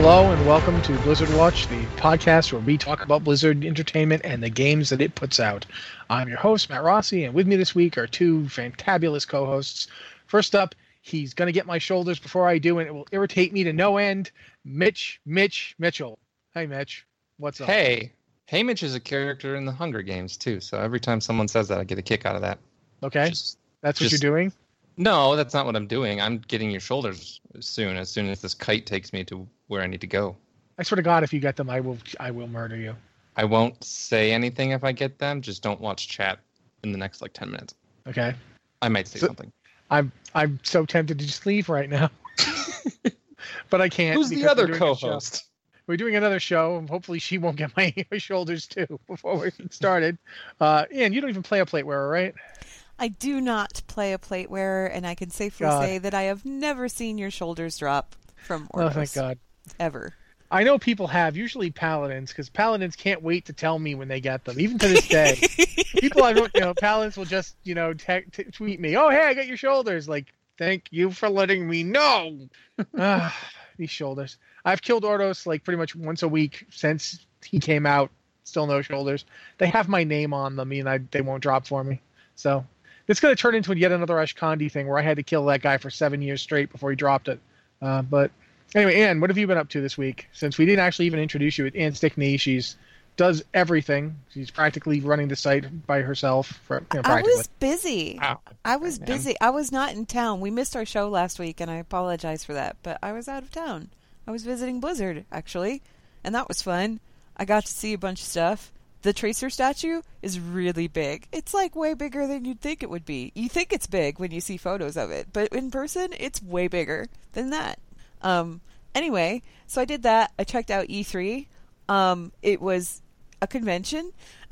Hello and welcome to Blizzard Watch, the podcast where we talk about Blizzard Entertainment and the games that it puts out. I'm your host, Matt Rossi, and with me this week are two fantabulous co hosts. First up, he's going to get my shoulders before I do, and it will irritate me to no end. Mitch, Mitch Mitchell. Hey, Mitch. What's up? Hey, Hey, Mitch is a character in the Hunger Games too. So every time someone says that, I get a kick out of that. Okay. Just- That's what just- you're doing? no, that's not what I'm doing. I'm getting your shoulders soon. As soon as this kite takes me to where I need to go. I swear to God, if you get them, I will I will murder you. I won't say anything if I get them. Just don't watch chat in the next like ten minutes. Okay. I might say So- something. I'm I'm so tempted to just leave right now. but I can't. Who's the other doing a show. co-host? We're doing another show, and hopefully she won't get my, my shoulders too before we get started. Uh, Ian, you don't even play a plate wearer, right? I do not play a plate wearer, and I can safely God. say that I have never seen your shoulders drop from Ordos. Oh, thank God. Ever. I know people have, usually paladins, because paladins can't wait to tell me when they get them, even to this day. people I don't, you know, paladins will just, you know, te- t- tweet me, "Oh, hey, I got your shoulders." Like, thank you for letting me know. Ah, these shoulders. I've killed Ordos like pretty much once a week since he came out. Still no shoulders. They have my name on them, and I they won't drop for me. So it's going to turn into yet another Ashkandi thing where I had to kill that guy for seven years straight before he dropped it. Uh, but anyway, Anne, what have you been up to this week? Since we didn't actually even introduce you, Anne Stickney, she's does everything. She's practically running the site by herself. For, you know, I was busy. Wow. I was man. busy. I was not in town. We missed our show last week, and I apologize for that. But I was out of town. I was visiting Blizzard actually, and that was fun. I got to see a bunch of stuff. The Tracer statue is really big. It's like way bigger than you'd think it would be. You think it's big when you see photos of it, but in person, it's way bigger than that. Um, anyway, so I did that. I checked out E3. Um, it was a convention.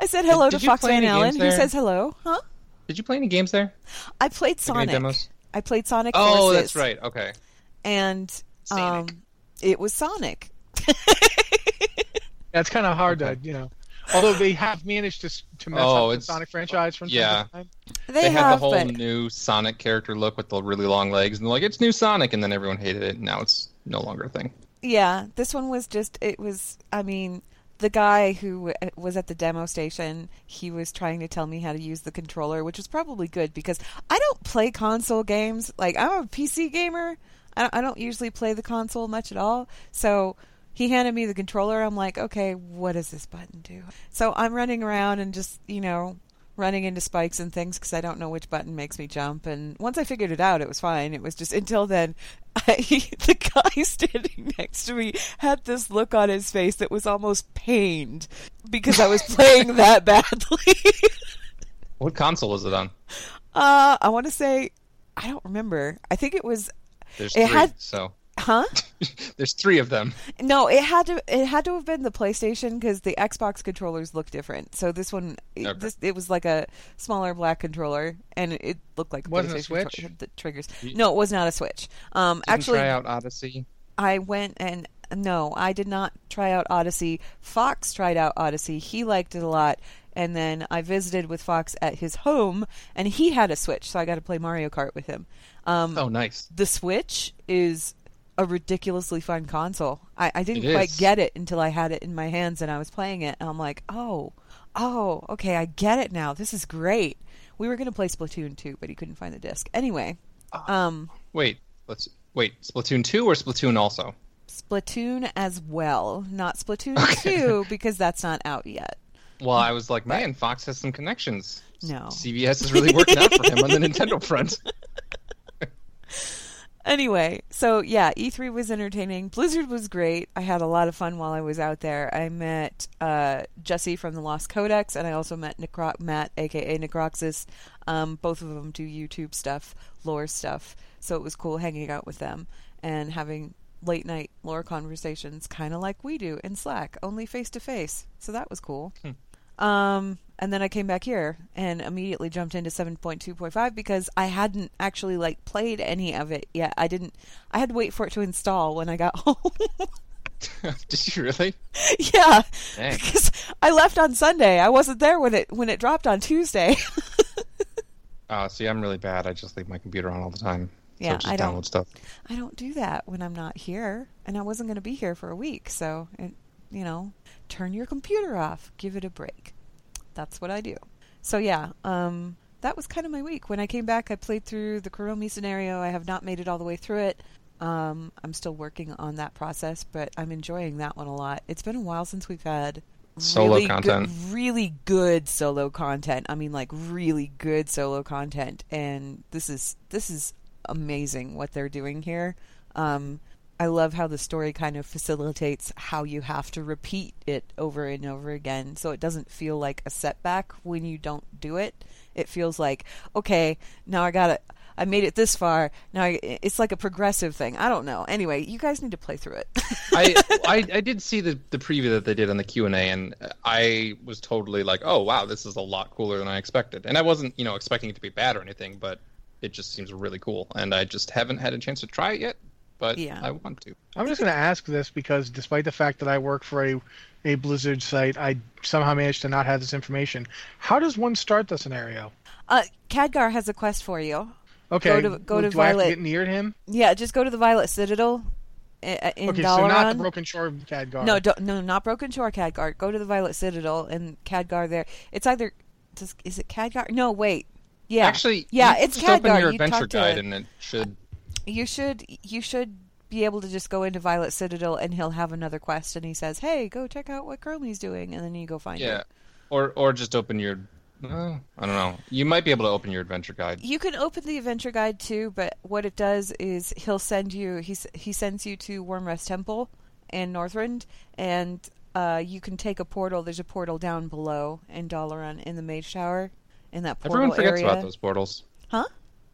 I said hello Did to you Fox play Van Allen, who says hello. Huh? Did you play any games there? I played Like Sonic. demos? I played Sonic Oh, Forces. that's right. Okay. And um, it was Sonic. That's kind of hard Okay. to, you know. Although they have managed to to mess Oh, up the it's- Sonic franchise from time yeah. to time. They, They, had have, the whole but new Sonic character look with the really long legs, and they're like, "It's new Sonic," and then everyone hated it, and now it's no longer a thing. yeah, this one was just. It was. I mean, the guy who uh, was at the demo station, he was trying to tell me how to use the controller, which was probably good because I don't play console games. Like I'm a PC gamer. I don't, I don't usually play the console much at all. So he handed me the controller. I'm like, okay, what does this button do? So I'm running around and just you know running into spikes and things because I don't know which button makes me jump. And once I figured it out, it was fine. It was just until then, I, the guy standing next to me had this look on his face that was almost pained because I was playing that badly. What console was it on? uh, I want to say, I don't remember. I think it was. There's It three, had- so Huh? There's three of them. No, it had to it had to have been the PlayStation because the Xbox controllers look different. So this one, it, Okay. this it was like a smaller black controller, and it, looked like a Wasn't a PlayStation Switch? tr- the triggers. No, it was not a Switch. Um, Didn't actually, try out Odyssey. I went and no, I did not try out Odyssey. Fox tried out Odyssey. He liked it a lot. And then I visited with Fox at his home, and he had a Switch, so I got to play Mario Kart with him. Um, Oh, nice. the Switch is a ridiculously fun console. I, I didn't It quite get it until I had it in my hands and I was playing it, and I'm like, oh, oh, okay, I get it now. This is great. We were going to play Splatoon 2, but he couldn't find the disc. Anyway, um, Wait, let's wait. Splatoon two or Splatoon also? Splatoon as well, not Splatoon 2 because that's not out yet. Well, I was like, man, Fox has some connections. No. CBS is really working out for him on the Nintendo front. Anyway, so yeah, E3 was entertaining. Blizzard was great. I had a lot of fun while I was out there. I met uh, Jesse from the Lost Codex, and I also met Necro- Matt, aka Necroxus. Um, both of them do YouTube stuff, lore stuff. So it was cool hanging out with them and having late night lore conversations, kind of like we do in Slack, only face to face. So that was cool. Um, and then I came back here and immediately jumped into 7.2.5 because I hadn't actually like played any of it yet. I didn't. I had to wait for it to install when I got home. Did you really? yeah, Dang. because I left on Sunday. I wasn't there when it when it dropped on Tuesday. Oh, see, I'm really bad. I just leave my computer on all the time. so Yeah, just I don't- download stuff. I don't do that when I'm not here, and I wasn't going to be here for a week. So, it, you know, turn your computer off, give it a break. That's what I do. So yeah, um, that was kind of my week. When I came back, I played through the Chromie scenario. I have not made it all the way through it. Um, I'm still working on that process, but I'm enjoying that one a lot. It's been a while since we've had Solo really content. Good, really good solo content. I mean, like really good solo content, and this is this is amazing what they're doing here. Um, I love how the story kind of facilitates how you have to repeat it over and over again, so it doesn't feel like a setback when you don't do it. It feels like okay, now I got it. I made it this far. Now I, it's like a progressive thing. I don't know. Anyway, you guys need to play through it. I, I I did see the the preview that they did on the Q and A, and I was totally like, oh wow, this is a lot cooler than I expected. And I wasn't, you know, expecting it to be bad or anything, but it just seems really cool. And I just haven't had a chance to try it yet, but Yeah. I want to. I'm just going to ask this because despite the fact that I work for a, a Blizzard site, I somehow managed to not have this information. How does one start the scenario? uh, Khadgar has a quest for you. Okay, Go to- go to do I have Violet. to get near him? Yeah, just go to the Violet Citadel in Okay, Dalaran. so not the Broken Shore Khadgar. No, don't, no, not Broken Shore Khadgar. Go to the Violet Citadel and Khadgar there. It's either does, is it Khadgar? No, wait. Yeah, Actually, yeah, you can it's just open Khadgar. your You adventure talk to- guide, and it should. You should you should be able to just go into Violet Citadel and he'll have another quest and he says, "Hey, go check out what Chromie's doing," and then you go find Yeah, it. or or just open your. Uh, I don't know. You might be able to open your adventure guide. You can open the adventure guide too, but what it does is he'll send you he he sends you to Wyrmrest Temple in Northrend, and uh, you can take a portal. There's a portal down below in Dalaran in the Mage Tower in that portal Everyone forgets area. about those portals. Huh?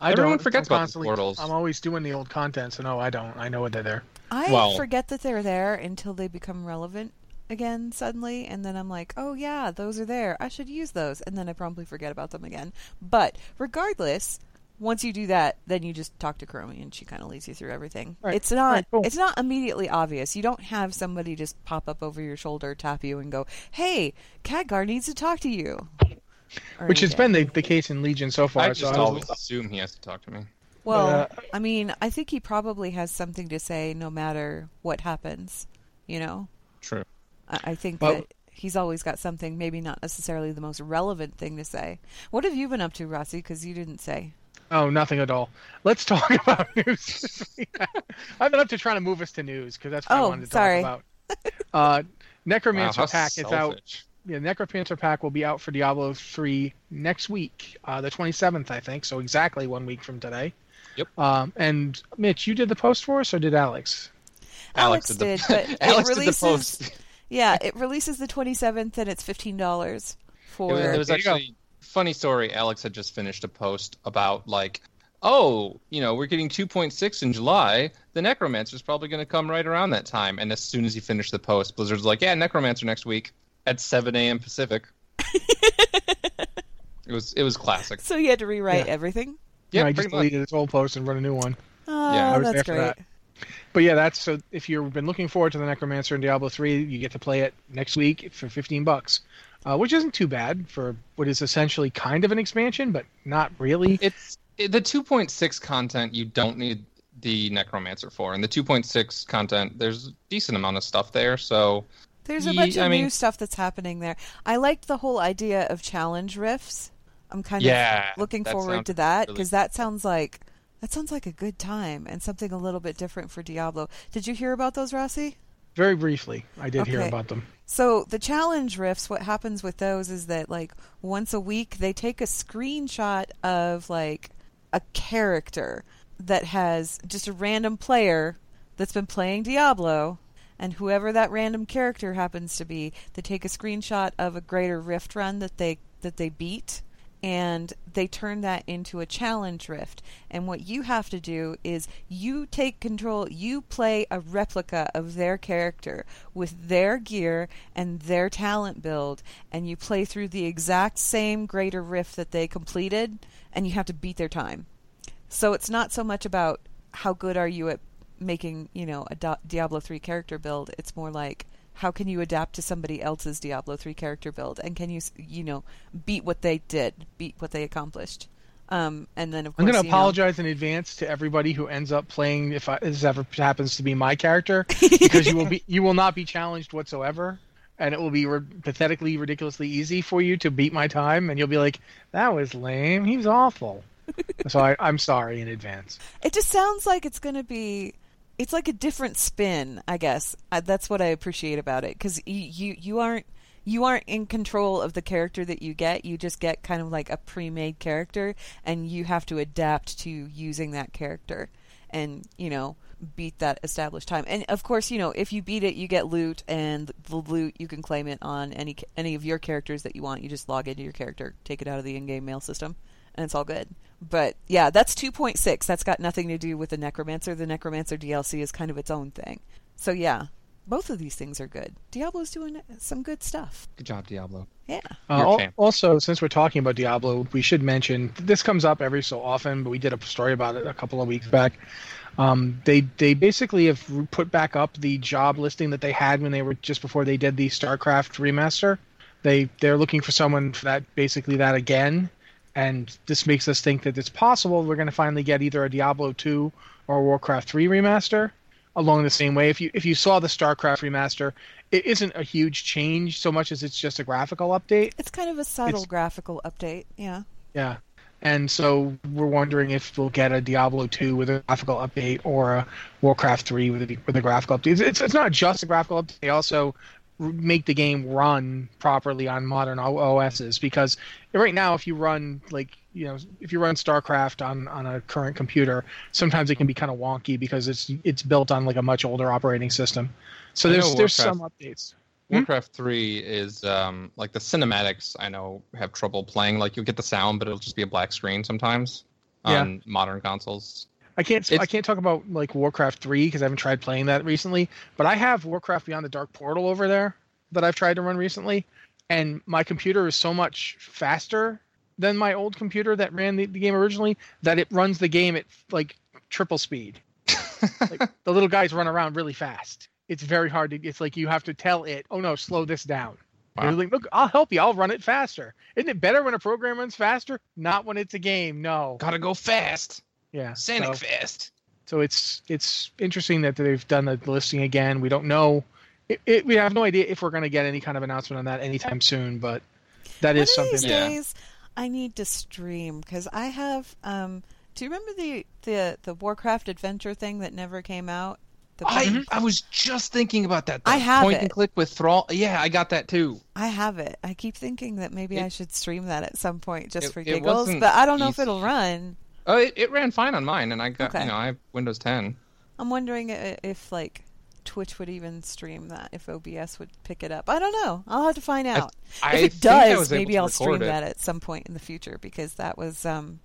I Everyone don't. forgets I'm about the constantly- portals. I'm always doing the old content, so no, I don't. I know what they're there. I Well- forget that they're there until they become relevant again suddenly, and then I'm like, oh yeah, those are there. I should use those, and then I promptly forget about them again. But regardless, once you do that, then you just talk to Chromie, and she kind of leads you through everything. Right. It's not Right, cool. it's not immediately obvious. You don't have somebody just pop up over your shoulder, tap you, and go, hey, Khadgar needs to talk to you. Or Which has been the, the case in Legion so far. I so just I was- always assume he has to talk to me. Well, But, uh, I mean, I think he probably has something to say no matter what happens. You know, True. I, I think Well- that he's always got something, maybe not necessarily the most relevant thing to say. What have you been up to, Rossi? Because you didn't say. Oh, nothing at all. Let's talk about news. I've been up to trying to move us to news because that's what I Oh, wanted to sorry. talk about. Uh, Necromancer wow, how Pack is out. Selfish. Yeah, Necromancer Pack will be out for Diablo 3 next week, uh, the 27th, I think. So exactly one week from today. Yep. Um, and Mitch, you did the post for us, or did Alex? Alex, did, the, but Alex it did the releases. post. yeah, it releases the twenty seventh, and it's fifteen dollars It for. was, it was There you actually funny story. Alex had just finished a post about like oh, you know, we're getting 2.6 in July. The Necromancer's probably going to come right around that time. And as soon as he finished the post, Blizzard's like, yeah, Necromancer next week at 7 a.m. Pacific. it was it was classic. So you had to rewrite Yeah. everything. Yeah, Yeah, I just pretty much. deleted its old post and run a new one. Oh, Yeah, I was that's there for great. that. But yeah, that's so. If you've been looking forward to the Necromancer in Diablo three, you get to play it next week for fifteen bucks, uh, which isn't too bad for what is essentially kind of an expansion, but not really. It's it, the 2.6 content you don't need the Necromancer for, and the 2.6 content there's a decent amount of stuff there. So There's a Ye- bunch of I mean- new stuff that's happening there. I liked the whole idea of challenge rifts. I'm kind Yeah, of looking forward to that really because that sounds like that sounds like a good time and something a little bit different for Diablo. Did you hear about those, Rossi? Very briefly, I did hear about them. So the challenge rifts, what happens with those is that like once a week they take a screenshot of like a character that has just a random player that's been playing Diablo and whoever that random character happens to be, they take a screenshot of a greater rift run that they that they beat and they turn that into a challenge rift. And what you have to do is you take control, you play a replica of their character with their gear and their talent build, and you play through the exact same greater rift that they completed, and you have to beat their time. So it's not so much about how good are you at making, you know, a Di- Diablo 3 character build. It's more like how can you adapt to somebody else's Diablo 3 character build and can you, you know, beat what they did, beat what they accomplished. Um, and then of course, I'm going to you know- apologize in advance to everybody who ends up playing if I, this ever happens to be my character, because you will be you will not be challenged whatsoever, and it will be re- pathetically ridiculously easy for you to beat my time, and you'll be like, "That was lame. He was awful." so I, I'm sorry in advance. It just sounds like it's going to be. It's like a different spin, I guess. I, that's what I appreciate about it because you, you you aren't you aren't in control of the character that you get. You just get kind of like a pre-made character, and you have to adapt to using that character, and you know beat that established time. And of course, you know if you beat it, you get loot, and the loot you can claim it on any any of your characters that you want. You just log into your character, take it out of the in-game mail system, and it's all good. But yeah, that's 2.6. That's got nothing to do with the Necromancer. The Necromancer DLC is kind of its own thing. So yeah, both of these things are good. Diablo's doing some good stuff. good job, Diablo. Yeah. Uh, al- also, since we're talking about Diablo, we should mention this comes up every so often, but we did a story about it a couple of weeks back. Um, they they basically have put back up the job listing that they had when they were just before they did the StarCraft remaster. They they're looking for someone for that basically that again, and this makes us think that it's possible we're going to finally get either a Diablo 2 or a Warcraft 3 remaster along the same way. If you if you saw the StarCraft remaster, it isn't a huge change so much as it's just a graphical update. It's kind of a subtle It's- graphical update. Yeah. Yeah. And so we're wondering if we'll get a Diablo 2 with a graphical update or a Warcraft 3 with a, with a graphical update. It's, it's not just a graphical update. They also make the game run properly on modern OSs because right now if you run like you know if you run StarCraft on on a current computer sometimes it can be kind of wonky because it's it's built on like a much older operating system. So I there's there's some updates. Warcraft 3 is um, like the cinematics. I know have trouble playing. Like you'll get the sound, but it'll just be a black screen sometimes Yeah. on modern consoles. I can't I can't talk about like Warcraft 3 because I haven't tried playing that recently, but I have Warcraft Beyond the Dark Portal over there that I've tried to run recently and my computer is so much faster than my old computer that ran the, the game originally that it runs the game at like triple speed. like the little guys run around really fast. It's very hard to it's like you have to tell it, "Oh no, slow this down." Wow. Like, "Look, I'll help you. I'll run it faster." Isn't it better when a program runs faster? Not when it's a game. No. Gotta go fast. Yeah. Sonic so- fast. so it's it's interesting that they've done the listing again. We don't know. It, it, we have no idea if we're going to get any kind of announcement on that anytime soon. But that is One of something. these that- Yeah. days, I need to stream because I have. Um, do you remember the, the the Warcraft adventure thing that never came out? The I, I was just thinking about that. I have point it. and click with Thrall. Yeah, I got that too. I have it. I keep thinking that maybe It- I should stream that at some point just It- for giggles, but I don't know if it'll run. Oh, it, it ran fine on mine, and I got Okay. you know I have Windows 10. I'm wondering if like Twitch would even stream that, if OBS would pick it up. I don't know. I'll have to find out. I if it does, maybe I'll stream it. that at some point in the future because that was um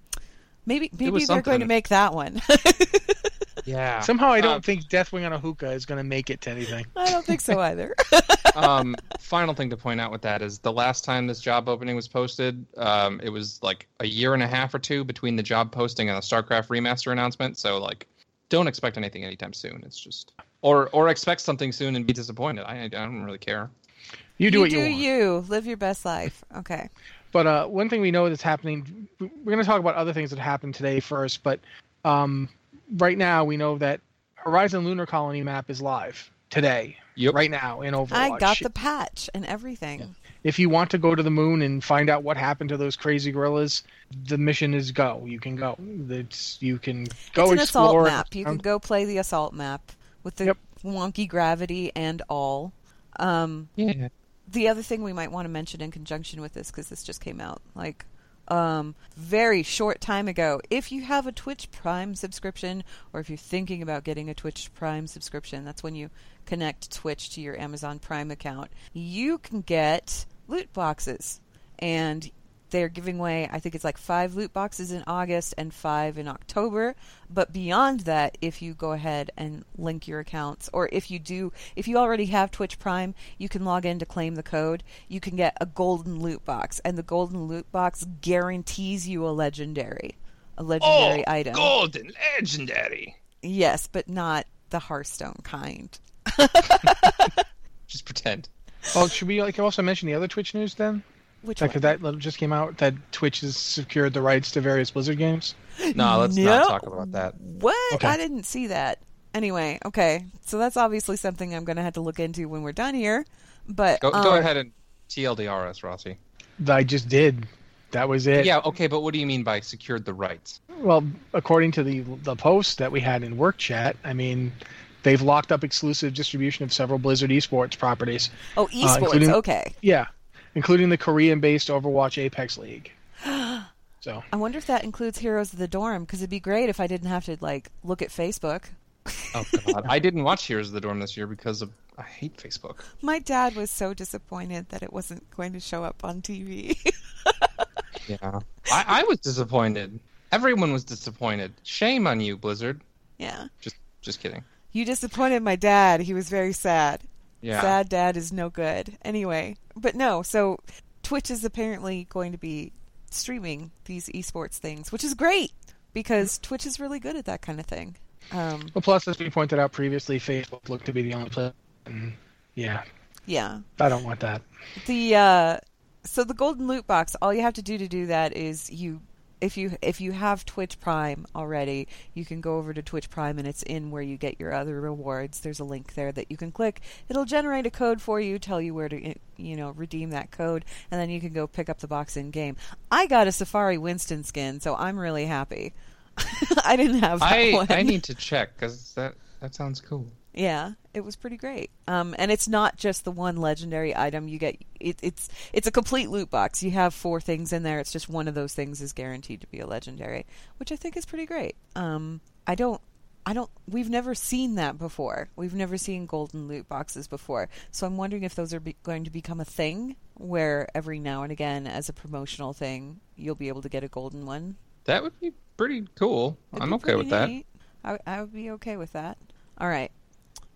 Maybe maybe was they're going to make that one. Yeah. Somehow I don't Um, think Deathwing on a hookah is going to make it to anything. I don't think so either. um, final thing to point out with that is the last time this job opening was posted, um, it was like a year and a half or two between the job posting and the StarCraft remaster announcement. So like, don't expect anything anytime soon. It's just or or expect something soon and be disappointed. I I don't really care. You do you what do you want. you. Live your best life. Okay. But uh, one thing we know that's happening, we're going to talk about other things that happened today first. But um, right now, we know that Horizon Lunar Colony map is live today, Yep. right now in Overwatch. I got the patch and everything. If you want to go to the moon and find out what happened to those crazy gorillas, the mission is go. You can go. It's, you can go it's an explore. assault map. You can go play the assault map with the Yep. wonky gravity and all. Um, Yeah. the other thing we might want to mention in conjunction with this because this just came out like um very short time ago. If you have a twitch prime subscription or if you're thinking about getting a twitch prime subscription that's when you connect twitch to your amazon prime account you can get loot boxes. And they're giving away i think it's like five loot boxes in august and five in october but beyond that if you go ahead and link your accounts or if you do if you already have twitch prime you can log in to claim the code you can get a golden loot box and the golden loot box guarantees you a legendary a legendary oh, item golden legendary. yes but not the hearthstone kind Just pretend. Well, should we like also mention the other Twitch news then? Which Because one? that just came out that Twitch has secured the rights to various Blizzard games. No, let's No. not talk about that. What? Okay. I didn't see that. Anyway, okay. So that's obviously something I'm going to have to look into when we're done here. But Go go um, ahead and TLDR us, Rossi. I just did. That was it. Yeah, okay, but what do you mean by secured the rights? Well, according to the the post that we had in work chat, I mean, they've locked up exclusive distribution of several Blizzard esports properties. Oh, esports. including- okay. Yeah, including the Korean-based Overwatch Apex League. So I wonder if that includes Heroes of the Dorm because it'd be great if I didn't have to like look at Facebook. Oh god, I didn't watch Heroes of the Dorm this year because of I hate Facebook. My dad was so disappointed that it wasn't going to show up on TV. Yeah, I, I was disappointed. Everyone was disappointed. Shame on you, Blizzard. yeah. Just just kidding. You disappointed my dad. He was very sad. Yeah. Sad dad is no good. Anyway, but no, so Twitch is apparently going to be streaming these esports things, which is great because Twitch is really good at that kind of thing. Um, Well, plus, as we pointed out previously, Facebook looked to be the only place. Yeah, yeah. I don't want that. The uh so the golden loot box, all you have to do to do that is you if you if you have Twitch Prime already, you can go over to Twitch Prime and it's in where you get your other rewards. There's a link there that you can click. It'll generate a code for you, tell you where to you know redeem that code, and then you can go pick up the box in game. I got a Safari Winston skin, so I'm really happy. I didn't have I one. I need to check because that that sounds cool. Yeah, it was pretty great. Um, and it's not just the one legendary item you get. It, it's it's a complete loot box. You have four things in there. It's just one of those things is guaranteed to be a legendary, which I think is pretty great. Um, I don't. I don't. We've never seen that before. We've never seen golden loot boxes before. So I'm wondering if those are be- going to become a thing, where every now and again, as a promotional thing, you'll be able to get a golden one. That would be pretty cool. It'd I'm okay with that. I, I would be okay with that. All right.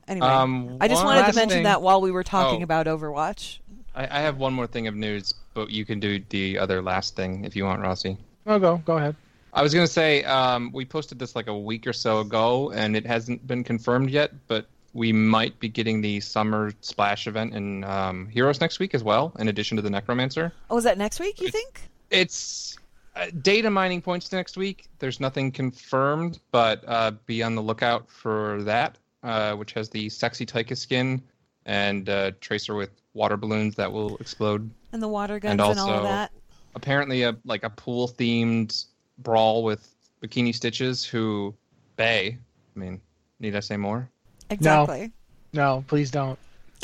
Anyway, Um, I just wanted to mention thing- that while we were talking Oh. about Overwatch. I, I have one more thing of news, but you can do the other last thing if you want, Rossi. Oh, go go ahead. I was gonna say um, we posted this like a week or so ago, and it hasn't been confirmed yet, but we might be getting the summer splash event in um, Heroes next week as well, in addition to the Necromancer. Oh, is that next week? You think? It's uh, data mining points next week. There's nothing confirmed, but uh, be on the lookout for that, uh, which has the sexy Tyka skin and uh, Tracer with water balloons that will explode. And the water guns And and, all of that. Apparently, a like a pool themed brawl with bikini stitches. Who Bay? I mean, need I say more? Exactly. No, please don't.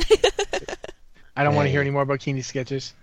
I don't want to hear any more bikini sketches.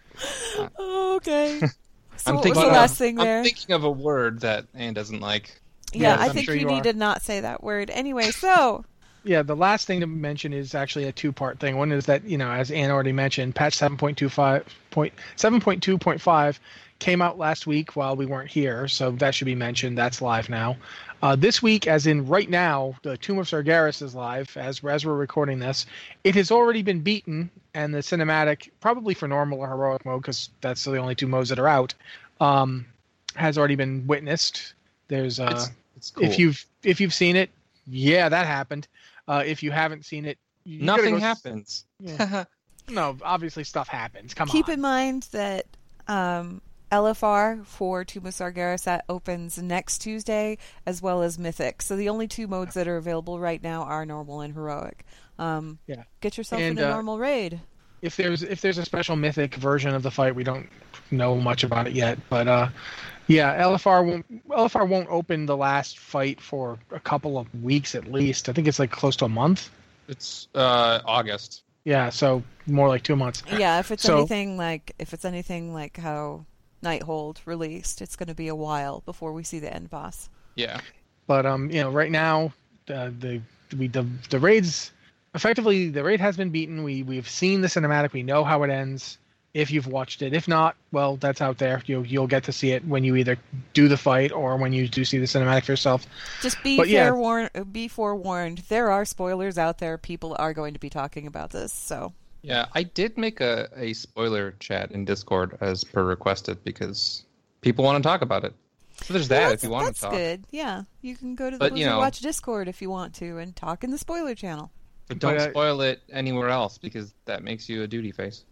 Oh, okay. So I'm what was thinking the of- last thing I'm there? thinking of a word that Anne doesn't like. yeah, Yes, I I'm think sure you you need are. to not say that word. Anyway, so Yeah, the last thing to mention is actually a two-part thing. One is that you know, as Ann already mentioned, patch 7.25 point 7.2.5 came out last week while we weren't here, so that should be mentioned. That's live now. Uh, this week, as in right now, the Tomb of Sargeras is live as as we're recording this. It has already been beaten, and the cinematic, probably for normal or heroic mode, because that's the only two modes that are out, um, has already been witnessed. There's uh, It's, it's cool. if you've if you've seen it, yeah, that happened. Uh, if you haven't seen it, you Nothing go s- happens. Yeah. no, obviously stuff happens. Come Keep on. Keep in mind that um, LFR for Tomb of Sargeras that opens next Tuesday, as well as Mythic. So the only two modes that are available right now are normal and heroic. Um, Yeah. Get yourself And, in a uh, normal raid. if there's if there's a special mythic version of the fight, we don't know much about it yet. But uh, yeah, LFR won't LFR won't open the last fight for a couple of weeks at least. I think it's like close to a month. It's uh, August. Yeah, so more like two months. Yeah, if it's So- anything like if it's anything like how Nighthold released, it's going to be a while before we see the end boss. Yeah. But um, you know, right now, uh, the we the the raids effectively the raid has been beaten. We we've seen the cinematic. We know how it ends. If you've watched it, if not, well, that's out there. You you'll get to see it when you either do the fight or when you do see the cinematic for yourself. Just be But yeah. fair warn- be forewarned. There are spoilers out there. People are going to be talking about this. So Yeah, I did make a, a spoiler chat in Discord as per requested because people want to talk about it. So there's that Well, if you want to talk. That's good. Yeah, you can go to the But, you know- Watch Discord if you want to and talk in the spoiler channel. But don't But, uh, spoil it anywhere else because that makes you a duty face.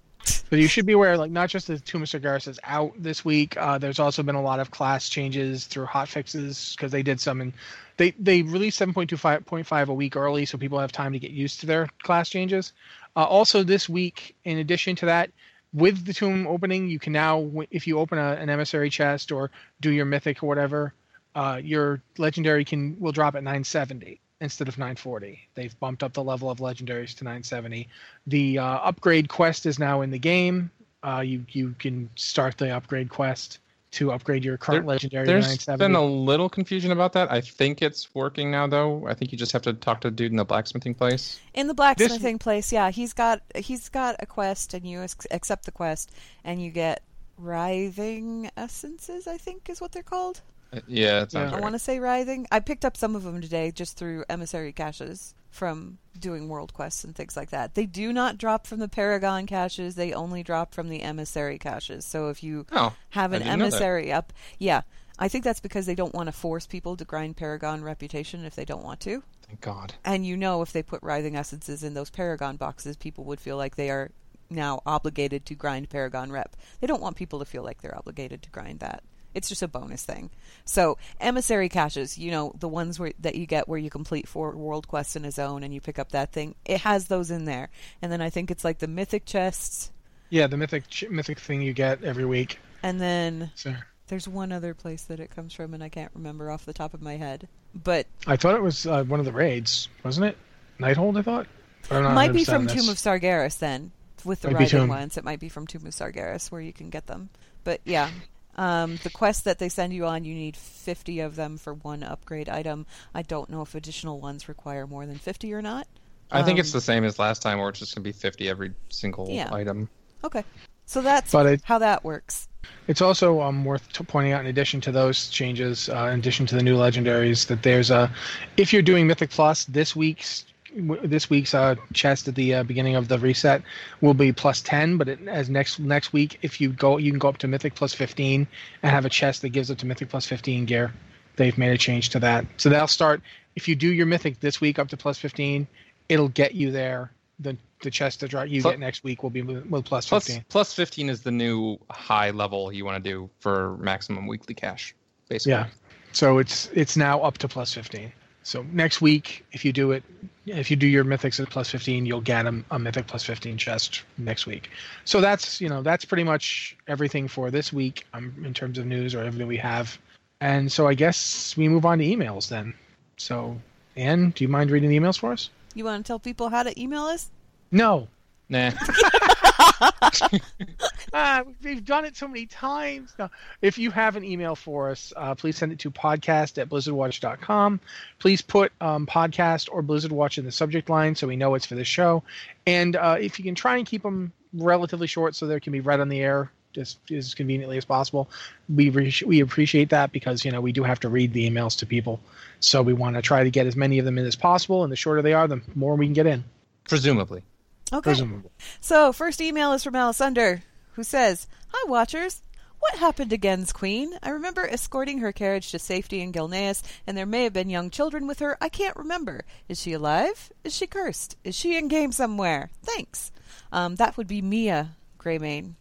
But you should be aware, like not just the Tomb of Sargeras is out this week. Uh, there's also been a lot of class changes through hot fixes because they did some, and they they released 7.25.5 a week early, so people have time to get used to their class changes. Uh, also, this week, in addition to that, with the tomb opening, you can now, if you open a, an emissary chest or do your mythic or whatever, uh, your legendary can will drop at 970 instead of 940. They've bumped up the level of legendaries to 970. The uh, upgrade quest is now in the game. Uh, you you can start the upgrade quest to upgrade your current There- legendary to There's 970. been a little confusion about that. I think it's working now, though. I think you just have to talk to the dude in the blacksmithing place. In the blacksmithing place, yeah, he's got he's got a quest, and you accept the quest, and you get writhing essences. I think is what they're called. Yeah, it sounds Yeah. I want to say writhing. I picked up some of them today just through emissary caches from doing world quests and things like that. They do not drop from the Paragon caches. They only drop from the emissary caches. So if you Oh, have an didn't know that. emissary up, yeah, I think that's because they don't want to force people to grind Paragon reputation if they don't want to. Thank God. And you know, if they put writhing essences in those Paragon boxes, people would feel like they are now obligated to grind Paragon rep. They don't want people to feel like they're obligated to grind that. It's just a bonus thing. So emissary caches, you know, the ones where that you get where you complete four world quests in a zone and you pick up that thing, it has those in there. And then I think it's like the mythic chests, yeah, the mythic ch- mythic thing you get every week. and then So there's one other place that it comes from, and I can't remember off the top of my head. But I thought it was uh, one of the raids, wasn't it? Nighthold, I thought. I'm might be from this. Tomb of Sargeras then, with the Might Tomb. ones. It might be from Tomb of Sargeras where you can get them. But yeah, um, the quest that they send you on, you need 50 of them for one upgrade item. I don't know if additional ones require more than 50 or not. I think it's Um, the same as last time, where it's just gonna be 50 every single Yeah. item. Okay, so that's But it- how that works. It's also um, worth t- pointing out, in addition to those changes, uh, in addition to the new legendaries, that there's a, if you're doing Mythic Plus, this week's w- this week's uh, chest at the uh, beginning of the reset will be plus 10 but it, as next next week if you go you can go up to mythic plus 15 and have a chest that gives up to mythic plus 15 gear they've made a change to that so that'll start if you do your mythic this week up to plus 15 it'll get you there the the chest that you Plus- get next week will be with plus Plus, 15 plus 15 is the new high level you want to do for maximum weekly cash, basically. Yeah. So it's it's now up to plus 15. So next week, if you do it, if you do your mythics at plus 15, you'll get a, a mythic plus 15 chest next week. So that's you know that's pretty much everything for this week um, in terms of news or everything we have. And so I guess we move on to emails then. So Anne, do you mind reading the emails for us? You want to tell people how to email us? No. Nah. ah, we've done it so many times. No. If you have an email for us, uh, please send it to podcast at blizzardwatch.com. Please put um, podcast or Blizzard Watch in the subject line so we know it's for the show. And uh, if you can try and keep them relatively short so they can be read on the air as, as conveniently as possible. We re- we appreciate that because you know we do have to read the emails to people, so we want to try to get as many of them in as possible. And the shorter they are, the more we can get in. Presumably. Okay. Presumably. So, first email is from Alessander, who says, Hi, Watchers. What happened to Genn's queen? I remember escorting her carriage to safety in Gilneas, and there may have been young children with her. I can't remember. Is she alive? Is she cursed? Is she in game somewhere? Thanks. Um, that would be Mia Greymane.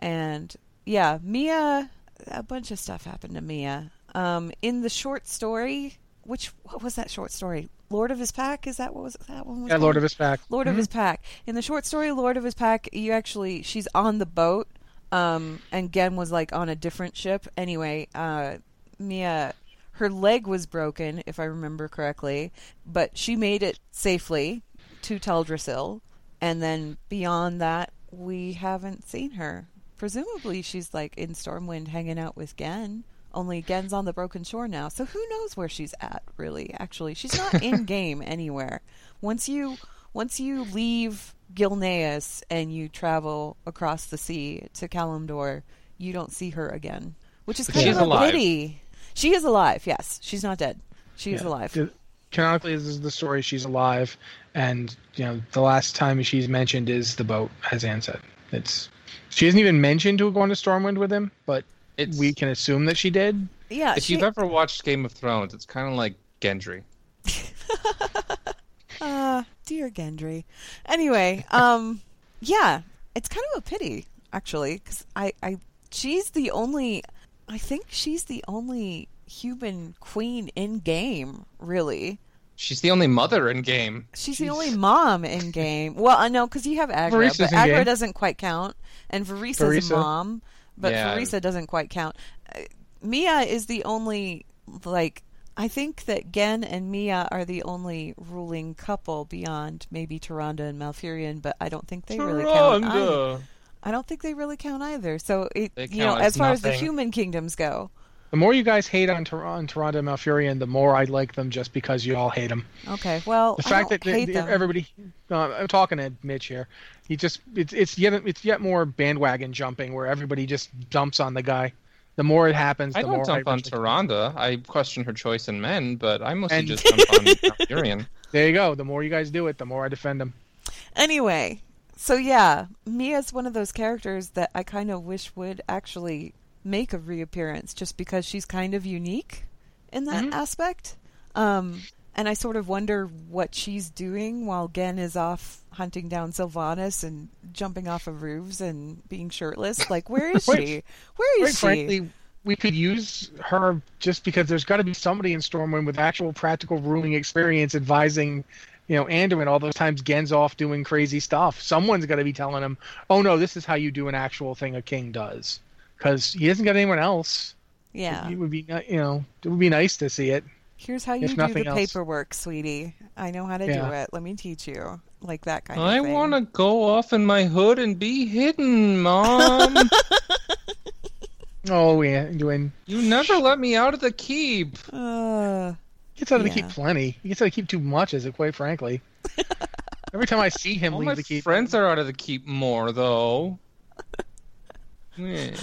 And yeah, Mia, a bunch of stuff happened to Mia. Um, in the short story, which, what was that short story? Lord of his pack? Is that what was that one? Was Yeah, Lord of his pack. Lord of Mhm. his pack. In the short story Lord of his pack, you actually she's on the boat, um, and Genn was like on a different ship. Anyway, uh, Mia, her leg was broken, if I remember correctly, but she made it safely to Teldrassil, and then beyond that, we haven't seen her. Presumably, she's like in Stormwind, hanging out with Genn. Only Genn's on the Broken Shore now, so who knows where she's at? Really, actually, she's not in game anywhere. Once you once you leave Gilneas and you travel across the sea to Kalimdor, you don't see her again, which is kind she's of a alive. pity. She is alive. Yes, she's not dead. She is alive. The- Canonically, this is the story. She's alive, and you know the last time she's mentioned is the boat, as Ann said. It's she isn't even mentioned to go on to Stormwind with him, but It's we can assume that she did. Yeah, if she, you've ever watched Game of Thrones, it's kind of like Gendry. Ah, dear Gendry. Anyway, um, yeah, it's kind of a pity actually, because I, I, she's the only, I think she's the only human queen in game, really. She's the only mother in game. She's the only mom in game. Well, I know because you have Aggra, Vereesa's but in Aggra doesn't quite count, and Vereesa's Vereesa. mom, but Yeah. Doesn't quite count. Uh, Mia is the only like. I think that Genn and Mia are the only ruling couple beyond maybe Tyrande and Malfurion, but I don't think they really count. Either. I don't think they really count either. So it, They you know, as as far as the human kingdoms go, The more you guys hate on, Tor- on Tyrande and Malfurion, the more I like them just because you all hate them. okay. Well, The I fact don't that hate the- them. everybody, uh, I'm talking to Mitch here. He just it's it's yet it's yet more bandwagon jumping where everybody just dumps on the guy. The more it happens, the I don't more dump I on Tyrande. I question her choice in men, but I mostly And- just dump on Malfurion. There you go. The more you guys do it, the more I defend him. Anyway, so yeah, Mia's one of those characters that I kind of wish would actually make a reappearance just because she's kind of unique in that Mm-hmm. aspect. Um, and I sort of wonder what she's doing while Genn is off hunting down Sylvanas and jumping off of roofs and being shirtless. Like, where is she? Where is she? frankly, we could use her just because there's got to be somebody in Stormwind with actual practical ruling experience advising, you know, Anduin all those times Genn's off doing crazy stuff. Someone's got to be telling him, "Oh no, this is how you do an actual thing a king does," because he hasn't got anyone else. yeah. It would be, you know, it would be nice to see it. Here's how you do the else. paperwork, sweetie. I know how to do it. Let me teach you. Like that kind I of thing. want to go off in my hood and be hidden, Mom. Oh, yeah, doing. you never let me out of the keep. Uh, He gets out of the keep plenty. He gets out of the keep too much, as it quite frankly. Every time I see him All leave the keep, friends are out of the keep more, though. Yeah.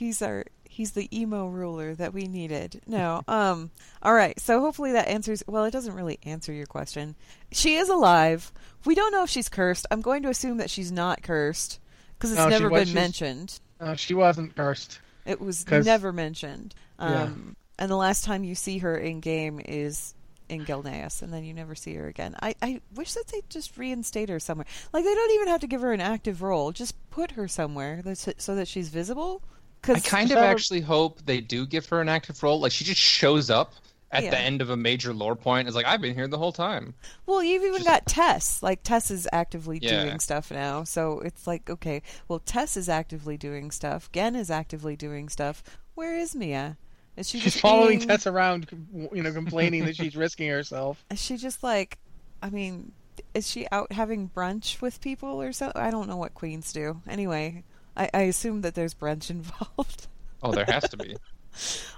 He's our he's the emo ruler that we needed. No. Um all right. So hopefully that answers well, it doesn't really answer your question. She is alive. We don't know if she's cursed. I'm going to assume that she's not cursed because it's No, never was- been mentioned. uh, she wasn't cursed. It was never mentioned. Yeah. Um, And the last time you see her in game is in Gilneas, and then you never see her again. I, I wish that they'd just reinstate her somewhere. Like, they don't even have to give her an active role. Just put her somewhere that's, so that she's visible. I Cause, kind of So- actually hope they do give her an active role. Like she just shows up at Yeah. the end of a major lore point. It's like I've been here the whole time. Well, you've even Just- got Tess. Like Tess is actively Yeah. doing stuff now, so it's like okay. Well, Tess is actively doing stuff. Genn is actively doing stuff. Where is Mia? Is she She's just following being- Tess around, you know, complaining that she's risking herself. Is she just like? I mean, is she out having brunch with people or so? I don't know what queens do. Anyway, I, I assume that there's brunch involved. Oh, there has to be.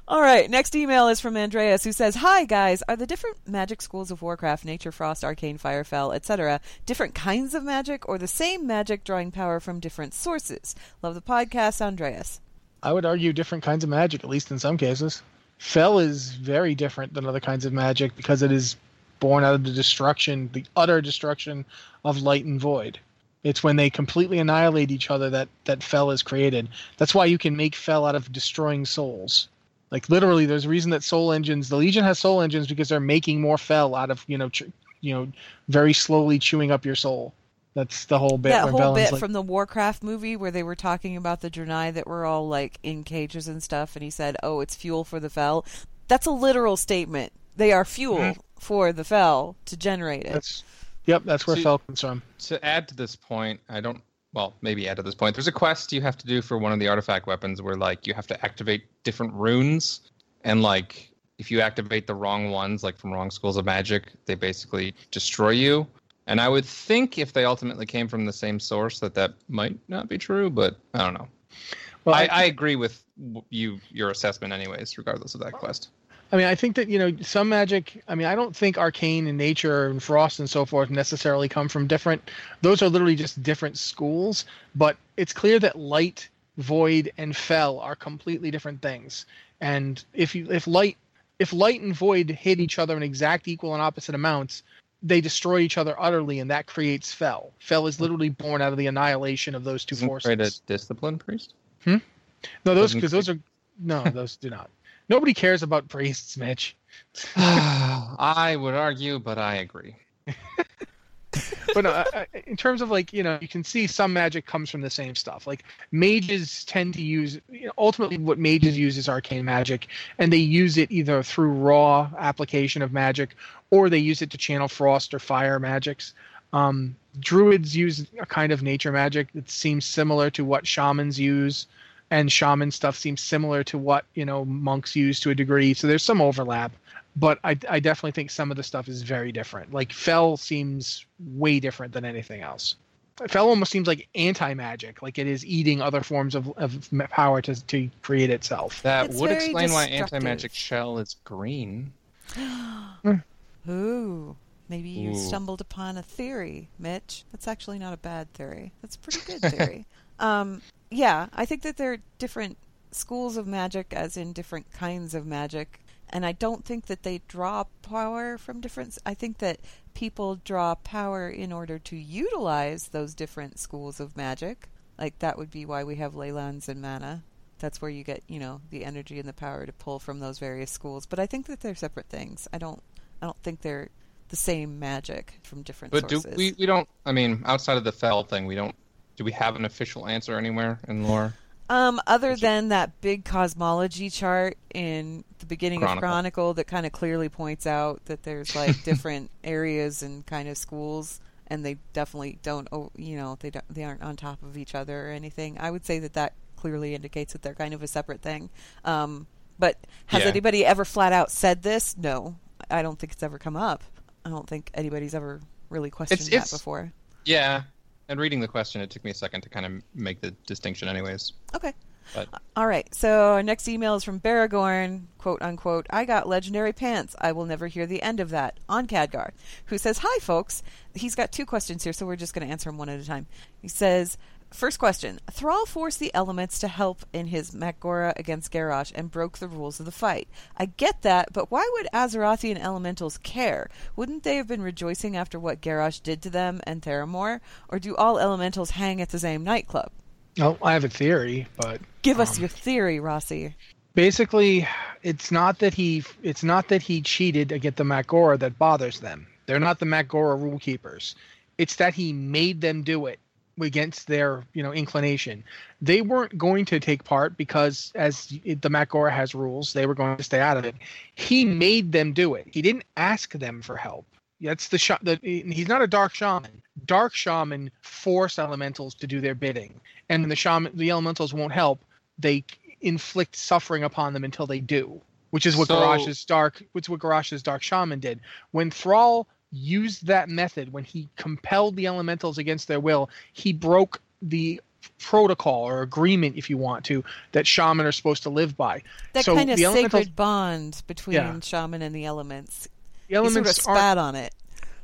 All right, next email is from Andreas who says, Hi guys, are the different magic schools of Warcraft, Nature, Frost, Arcane, Fire, Fel, etc., different kinds of magic or the same magic drawing power from different sources? Love the podcast, Andreas. I would argue different kinds of magic, at least in some cases. Fel is very different than other kinds of magic because it is born out of the destruction, the utter destruction of light and void. It's when they completely annihilate each other that that Fel is created. That's why you can make Fel out of destroying souls. Like literally, there's a reason that soul engines, the Legion has soul engines because they're making more Fel out of you know, ch- you know, very slowly chewing up your soul. That's the whole bit. that whole bit like, from the Warcraft movie where they were talking about the Draenei that were all like in cages and stuff, and he said, "Oh, it's fuel for the Fel." That's a literal statement. They are fuel Mhm. for the Fel to generate it. That's, yep, that's where Fel comes from. to add to this point, I don't. Well, maybe add to this point. There's a quest you have to do for one of the artifact weapons where like you have to activate different runes, and like if you activate the wrong ones, like from wrong schools of magic, they basically destroy you. And I would think if they ultimately came from the same source, that that might not be true, but I don't know. Well, I, I agree with you your assessment, anyways, regardless of that quest. I mean, I think that you know some magic. I mean, I don't think arcane and nature and frost and so forth necessarily come from different. Those are literally just different schools. But it's clear that light, void, and fel are completely different things. And if you if light if light and void hit each other in exact equal and opposite amounts, they destroy each other utterly, and that creates fel. Fel is literally born out of the annihilation of those two Isn't forces. Kraid a discipline priest? Hmm. No, those because those are no, those do not. Nobody cares about priests, Mitch. I would argue, but I agree. but uh, in terms of like you know you can see some magic comes from the same stuff like mages tend to use you know, ultimately what mages use is arcane magic and they use it either through raw application of magic or they use it to channel frost or fire magics um, druids use a kind of nature magic that seems similar to what shamans use and shaman stuff seems similar to what you know monks use to a degree so there's some overlap but I, I definitely think some of the stuff is very different. Like Fel seems way different than anything else. Fel almost seems like anti magic, like it is eating other forms of, of power to to create itself. That It's would explain why anti-magic shell is green. Ooh, maybe you Ooh. stumbled upon a theory, Mitch. That's actually not a bad theory. That's a pretty good theory. um, yeah, I think that there are different schools of magic, as in different kinds of magic, and I don't think that they draw power from different. I think that people draw power in order to utilize those different schools of magic. Like that would be why we have ley lines and mana. That's where you get, you know, the energy and the power to pull from those various schools. But I think that they're separate things. I don't I don't think they're the same magic from different But do we? We don't. I mean, outside of the fel thing, we don't. Do we have an official answer anywhere in lore? Um, other than that big cosmology chart in the beginning of Chronicle. Chronicle that kind of clearly points out that there's like different areas and kind of schools, and they definitely don't, you know, they don't, they aren't on top of each other or anything. I would say that that clearly indicates that they're kind of a separate thing. Um, but has Yeah. anybody ever flat out said this? No, I don't think it's ever come up. I don't think anybody's ever really questioned it's- that before. Yeah. And reading the question, it took me a second to kind of make the distinction, anyways. Okay. But All right. So our next email is from Baragorn, quote unquote. I got legendary pants. I will never hear the end of that. On Khadgar, who says, "Hi, folks." He's got two questions here, so we're just going to answer them one at a time. He says. First question. Thrall forced the elements to help in his Mak'gora against Garrosh and broke the rules of the fight. I get that, but why would Azerothian elementals care? Wouldn't they have been rejoicing after what Garrosh did to them and Theramore? Or do all elementals hang at the same nightclub? Oh, I have a theory, but Give us um, your theory, Rossi. basically, it's not that he it's not that he cheated to get the Mak'gora that bothers them. They're not the Mak'gora rule keepers. It's that he made them do it against their you know inclination. They weren't going to take part because as the Mak'gora has rules, they were going to stay out of it. He made them do it. He didn't ask them for help. That's the sh- the he's not a dark shaman. Dark shaman force elementals to do their bidding, and the shaman the elementals won't help, they inflict suffering upon them until they do, which is what So- Garrosh's dark, which is what Garrosh's dark shaman did. When Thrall used that method, when he compelled the elementals against their will, he broke the protocol or agreement, if you want to, that shaman are supposed to live by. That So kind of the sacred elementals- bond between Yeah. shaman and the elements. The He sort of spat on it.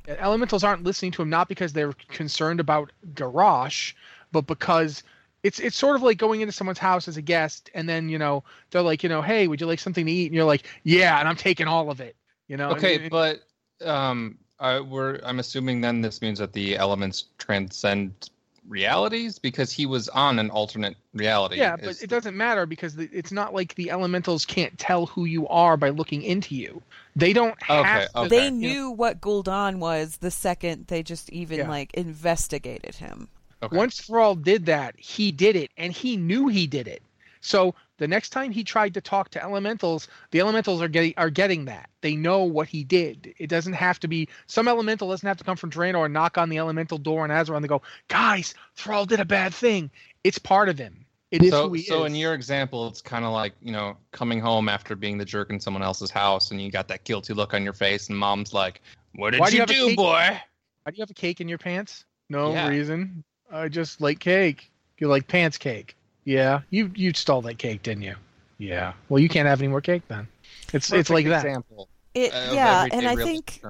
elementals aren't listening to him not because they're concerned about Garrosh, but because it's it's sort of like going into someone's house as a guest and then you know they're like you know hey would you like something to eat and you're like yeah and I'm taking all of it you know Okay, And- and- but um, I, we're I'm assuming then this means that the elements transcend realities because he was on an alternate reality. yeah but is- it doesn't matter because the, it's not like the elementals can't tell who you are by looking into you they don't have Okay, to, okay. They you know, knew what Gul'dan was the second they just even Yeah. like investigated him. Okay. Once Thrall did that, he did it, and he knew he did it. So the next time he tried to talk to elementals, the elementals are getting are getting that. They know what he did. It doesn't have to be some elemental doesn't have to come from Draenor and knock on the elemental door in Azeroth and they go, guys, Thrall did a bad thing. It's part of him. It is so, who he so is. in your example, it's kind of like you know coming home after being the jerk in someone else's house, and you got that guilty look on your face, and mom's like, "What did Why do you you have a do, boy?" Why do you have a cake in your pants? No Yeah. reason. I just like cake. You like pants cake. Yeah. You you stole that cake, didn't you? Yeah. Well, you can't have any more cake then. It's it's Perfect like that. Example. It, yeah, and I think.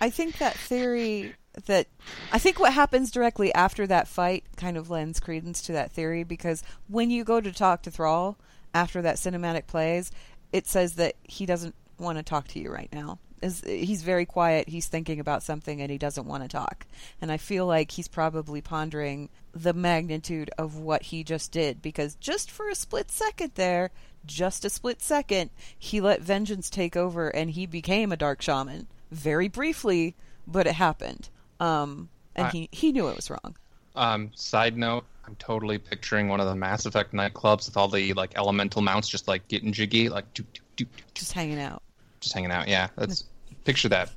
I think that theory that I think what happens directly after that fight kind of lends credence to that theory because when you go to talk to Thrall after that cinematic plays, it says that he doesn't want to talk to you right now. Is he's very quiet, he's thinking about something and he doesn't want to talk. And I feel like he's probably pondering the magnitude of what he just did because just for a split second there, just a split second, he let vengeance take over and he became a dark shaman. Very briefly, but it happened. Um, and I- he, he knew it was wrong. Um, side note, I'm totally picturing one of the Mass Effect nightclubs with all the like elemental mounts just like getting jiggy, like doop, doop, doop, doop, Just hanging out. Just hanging out. Yeah, let's picture that.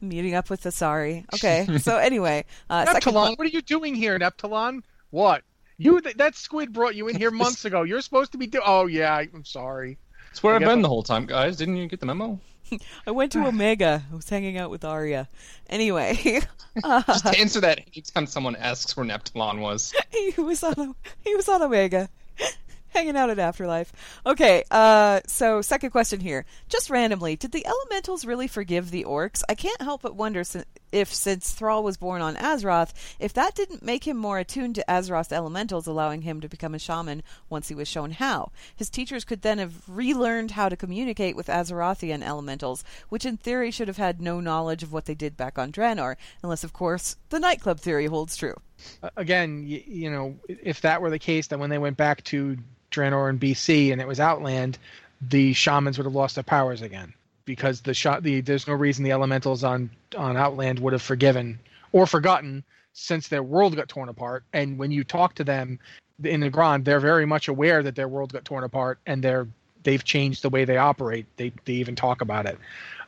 Meeting up with the sorry. Okay, so anyway, uh, second Neptulon, what are you doing here, Neptulon? What? You th- that squid brought you in here months ago. You're supposed to be do. Oh yeah, I- I'm sorry. It's where I I've been I'll- the whole time, guys. Didn't you get the memo? I went to Omega. I was hanging out with Aria. Anyway, uh, Just to answer that anytime someone asks where Neptulon was. he was on he was on Omega, hanging out at Afterlife. Okay, uh, so second question here, just randomly, did the Elementals really forgive the Orcs? I can't help but wonder si- if, since Thrall was born on Azeroth, if that didn't make him more attuned to Azeroth's Elementals, allowing him to become a shaman once he was shown how. His teachers could then have relearned how to communicate with Azerothian Elementals, which in theory should have had no knowledge of what they did back on Draenor, unless, of course, the nightclub theory holds true. Again, you, you know, if that were the case, then when they went back to Draenor and BC and it was Outland, the shamans would have lost their powers again because the shot the there's no reason the elementals on on Outland would have forgiven or forgotten since their world got torn apart. And when you talk to them in the Grand, they're very much aware that their world got torn apart and they're they've changed the way they operate. They they even talk about it.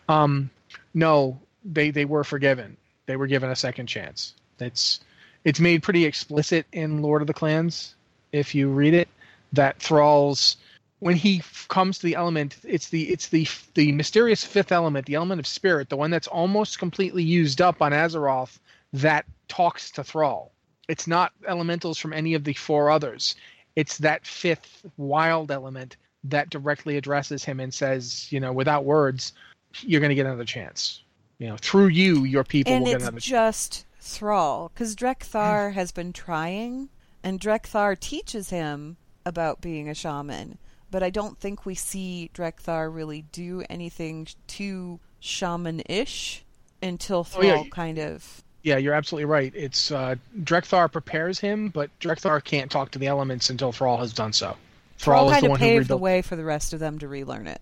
Um, no, they they were forgiven. They were given a second chance. That's it's made pretty explicit in Lord of the Clans if you read it that Thrall's when he f- comes to the element it's the it's the the mysterious fifth element the element of spirit the one that's almost completely used up on Azeroth that talks to Thrall. It's not elementals from any of the four others. It's that fifth wild element that directly addresses him and says you know without words you're going to get another chance. You know through you your people and will get it's another chance. just Thrall, because Drek'Thar has been trying, and Drek'Thar teaches him about being a shaman. But I don't think we see Drek'Thar really do anything too shaman-ish until Oh, Thrall yeah. kind of. Yeah, you're absolutely right. It's uh, Drek'Thar prepares him, but Drek'Thar can't talk to the elements until Thrall has done so. Thrall is kind the of one who paved the way for the rest of them to relearn it.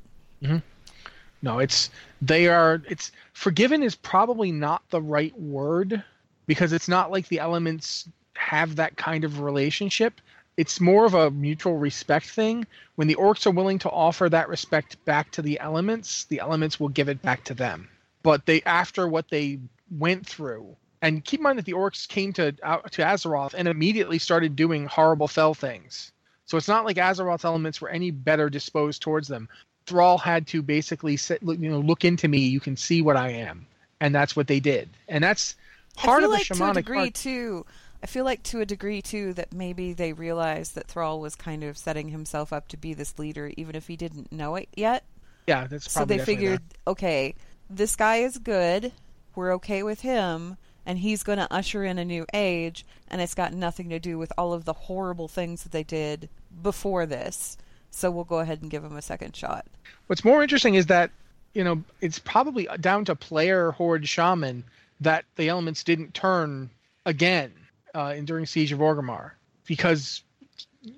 No, it's they are. It's forgiven is probably not the right word because it's not like the elements have that kind of relationship. It's more of a mutual respect thing. When the orcs are willing to offer that respect back to the elements, the elements will give it back to them. But they, after what they went through, and keep in mind that the orcs came to out to Azeroth and immediately started doing horrible fel things. So it's not like Azeroth's elements were any better disposed towards them. Thrall had to basically sit, you know, look into me. You can see what I am, and that's what they did. And that's part I feel of the like to a degree part. too. I feel like to a degree too that maybe they realized that Thrall was kind of setting himself up to be this leader, even if he didn't know it yet. Yeah, that's So they figured, okay, this guy is good. We're okay with him, and he's going to usher in a new age. And it's got nothing to do with all of the horrible things that they did before this. So we'll go ahead and give him a second shot. What's more interesting is that, you know, it's probably down to player Horde Shaman that the elements didn't turn again uh, in, during Siege of Orgrimmar. Because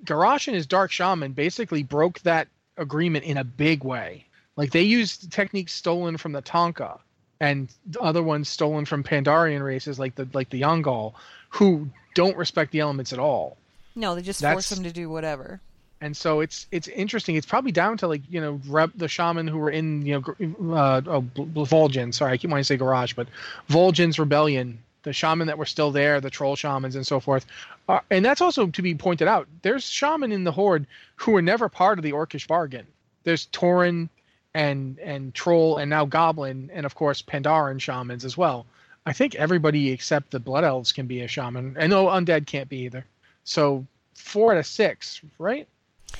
Garrosh and his Dark Shaman basically broke that agreement in a big way. Like they used techniques stolen from the Tonka and other ones stolen from Pandarian races like the like the Yaungol, who don't respect the elements at all. No, they just That's- force them to do whatever. And so it's it's interesting. It's probably down to like you know rep, the shaman who were in you know uh, oh. Sorry, I keep wanting to say Garage, but Vol'jin's rebellion. The shaman that were still there, the troll shamans and so forth, and that's also to be pointed out. There's shaman in the horde who were never part of the Orcish bargain. There's Tauren and and troll and now goblin and of course Pandaren shamans as well. I think everybody except the blood elves can be a shaman, and no undead can't be either. So four out of six, right?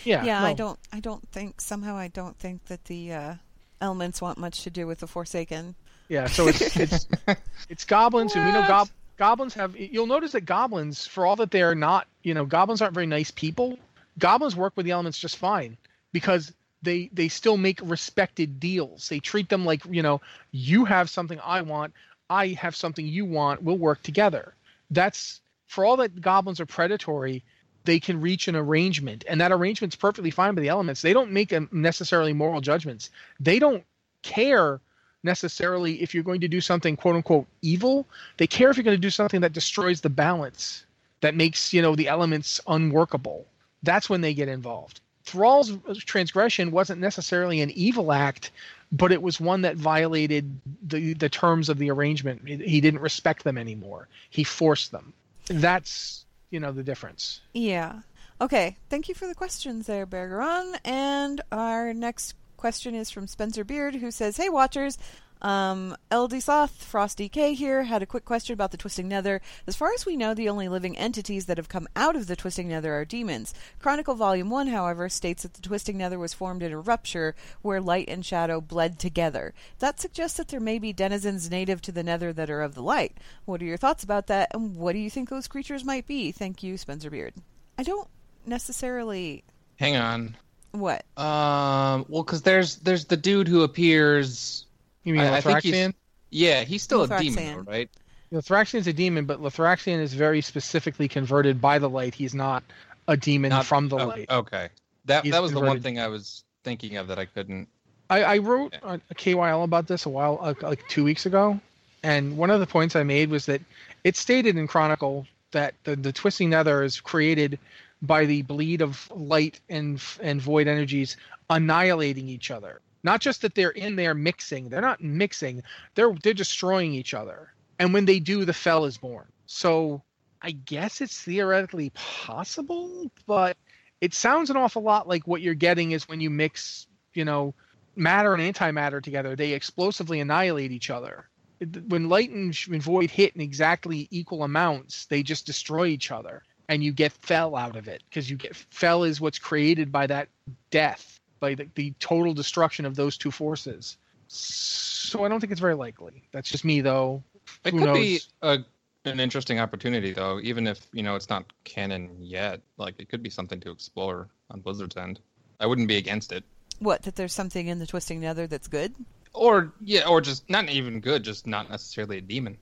Yeah. Yeah, I don't. I don't think somehow. I don't think that the uh, elements want much to do with the Forsaken. Yeah, so it's it's it's goblins, and we know gob- goblins have. You'll notice that goblins, for all that they're not, you know, goblins aren't very nice people. Goblins work with the elements just fine because they they still make respected deals. They treat them like you know, you have something I want, I have something you want. We'll work together. That's for all that goblins are predatory. They can reach an arrangement, and that arrangement's perfectly fine by the elements. They don't make necessarily moral judgments. They don't care necessarily if you're going to do something quote unquote evil. They care if you're going to do something that destroys the balance, that makes, you know, the elements unworkable. That's when they get involved. Thrall's transgression wasn't necessarily an evil act, but it was one that violated the the terms of the arrangement. He didn't respect them anymore. He forced them. That's, you know, the difference. Yeah. Okay. Thank you for the questions there, Bergeron. And our next question is from Spencer Beard, who says, "Hey, Watchers." Um, LD Soth, Frosty K here, had a quick question about the Twisting Nether. As far as we know, the only living entities that have come out of the Twisting Nether are demons. Chronicle Volume 1, however, states that the Twisting Nether was formed in a rupture where light and shadow bled together. That suggests that there may be denizens native to the Nether that are of the light. What are your thoughts about that, and what do you think those creatures might be? Thank you, Spencer Beard. I don't necessarily. Hang on. What? Um. Well, because there's there's the dude who appears. You mean I, I think he's, Lothraxion? Yeah, he's still a demon, Lothraxion. though, right? Lothraxion is a demon, but Lothraxion is very specifically converted by the light. He's not a demon Not from the oh, light. Okay. That He's that was the one thing I was thinking of that I couldn't. I, I wrote a, a KYL about this a while, like, like two weeks ago, and one of the points I made was that it's stated in Chronicle that the, the twisting nether is created by the bleed of light and and void energies annihilating each other. Not just that they're in there mixing; they're not mixing; they're they're destroying each other. And when they do, the fel is born. So I guess it's theoretically possible, but it sounds an awful lot like what you're getting is when you mix, you know, matter and antimatter together, they explosively annihilate each other. When light and void hit in exactly equal amounts, they just destroy each other, and you get fel out of it because you get fel is what's created by that death, by the, the total destruction of those two forces. So I don't think it's very likely. That's just me, though. It Who could knows? be a an interesting opportunity, though, even if you know it's not canon yet. Like it could be something to explore on Blizzard's end. I wouldn't be against it. What? That there's something in the Twisting Nether that's good? Or yeah, or just not even good, just not necessarily a demon.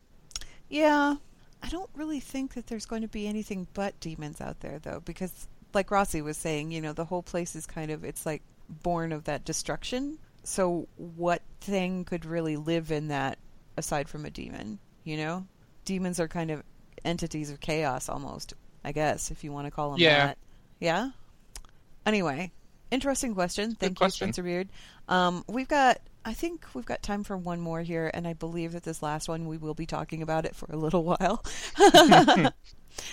Yeah. I don't really think that there's going to be anything but demons out there, though, because, like Rossi was saying, you know, the whole place is kind of, it's like born of that destruction. So, what thing could really live in that aside from a demon? You know? Demons are kind of entities of chaos almost, I guess, if you want to call them Yeah. that. Yeah? Anyway, interesting question. Thank you, question. Spencer Beard. Um, we've got, I think we've got time for one more here, and I believe that this last one we will be talking about it for a little while.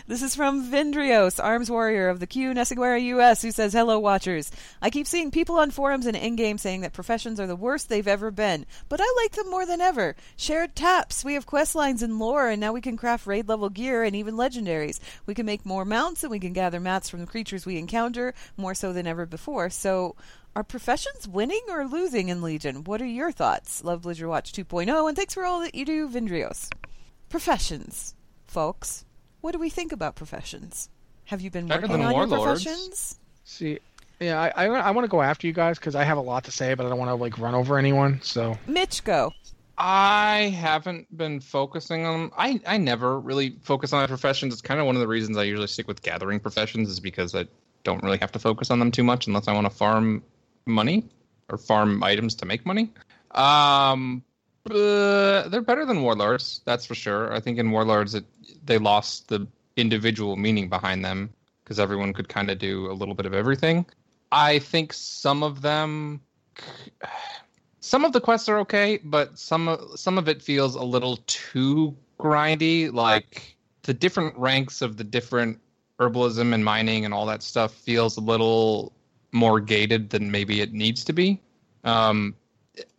This is from Vindrios, Arms Warrior of the Q Nessiguera US, who says, Hello, Watchers. I keep seeing people on forums and in game saying that professions are the worst they've ever been, but I like them more than ever. Shared taps, we have quest lines and lore, and now we can craft raid level gear and even legendaries. We can make more mounts, and we can gather mats from the creatures we encounter, more so than ever before. So, are professions winning or losing in Legion? What are your thoughts? Love Blizzard Watch 2.0, and thanks for all that you do, Vindrios. Professions, folks. What do we think about professions? Have you been Better working than on your professions? See, yeah, I I, I want to go after you guys because I have a lot to say, but I don't want to like run over anyone. So Mitch, go. I haven't been focusing on. I I never really focus on my professions. It's kind of one of the reasons I usually stick with gathering professions is because I don't really have to focus on them too much unless I want to farm money or farm items to make money. Um, uh, they're better than warlords, that's for sure. I think in warlords it they lost the individual meaning behind them because everyone could kind of do a little bit of everything. I think some of them some of the quests are okay, but some of some of it feels a little too grindy. Like the different ranks of the different herbalism and mining and all that stuff feels a little more gated than maybe it needs to be. Um,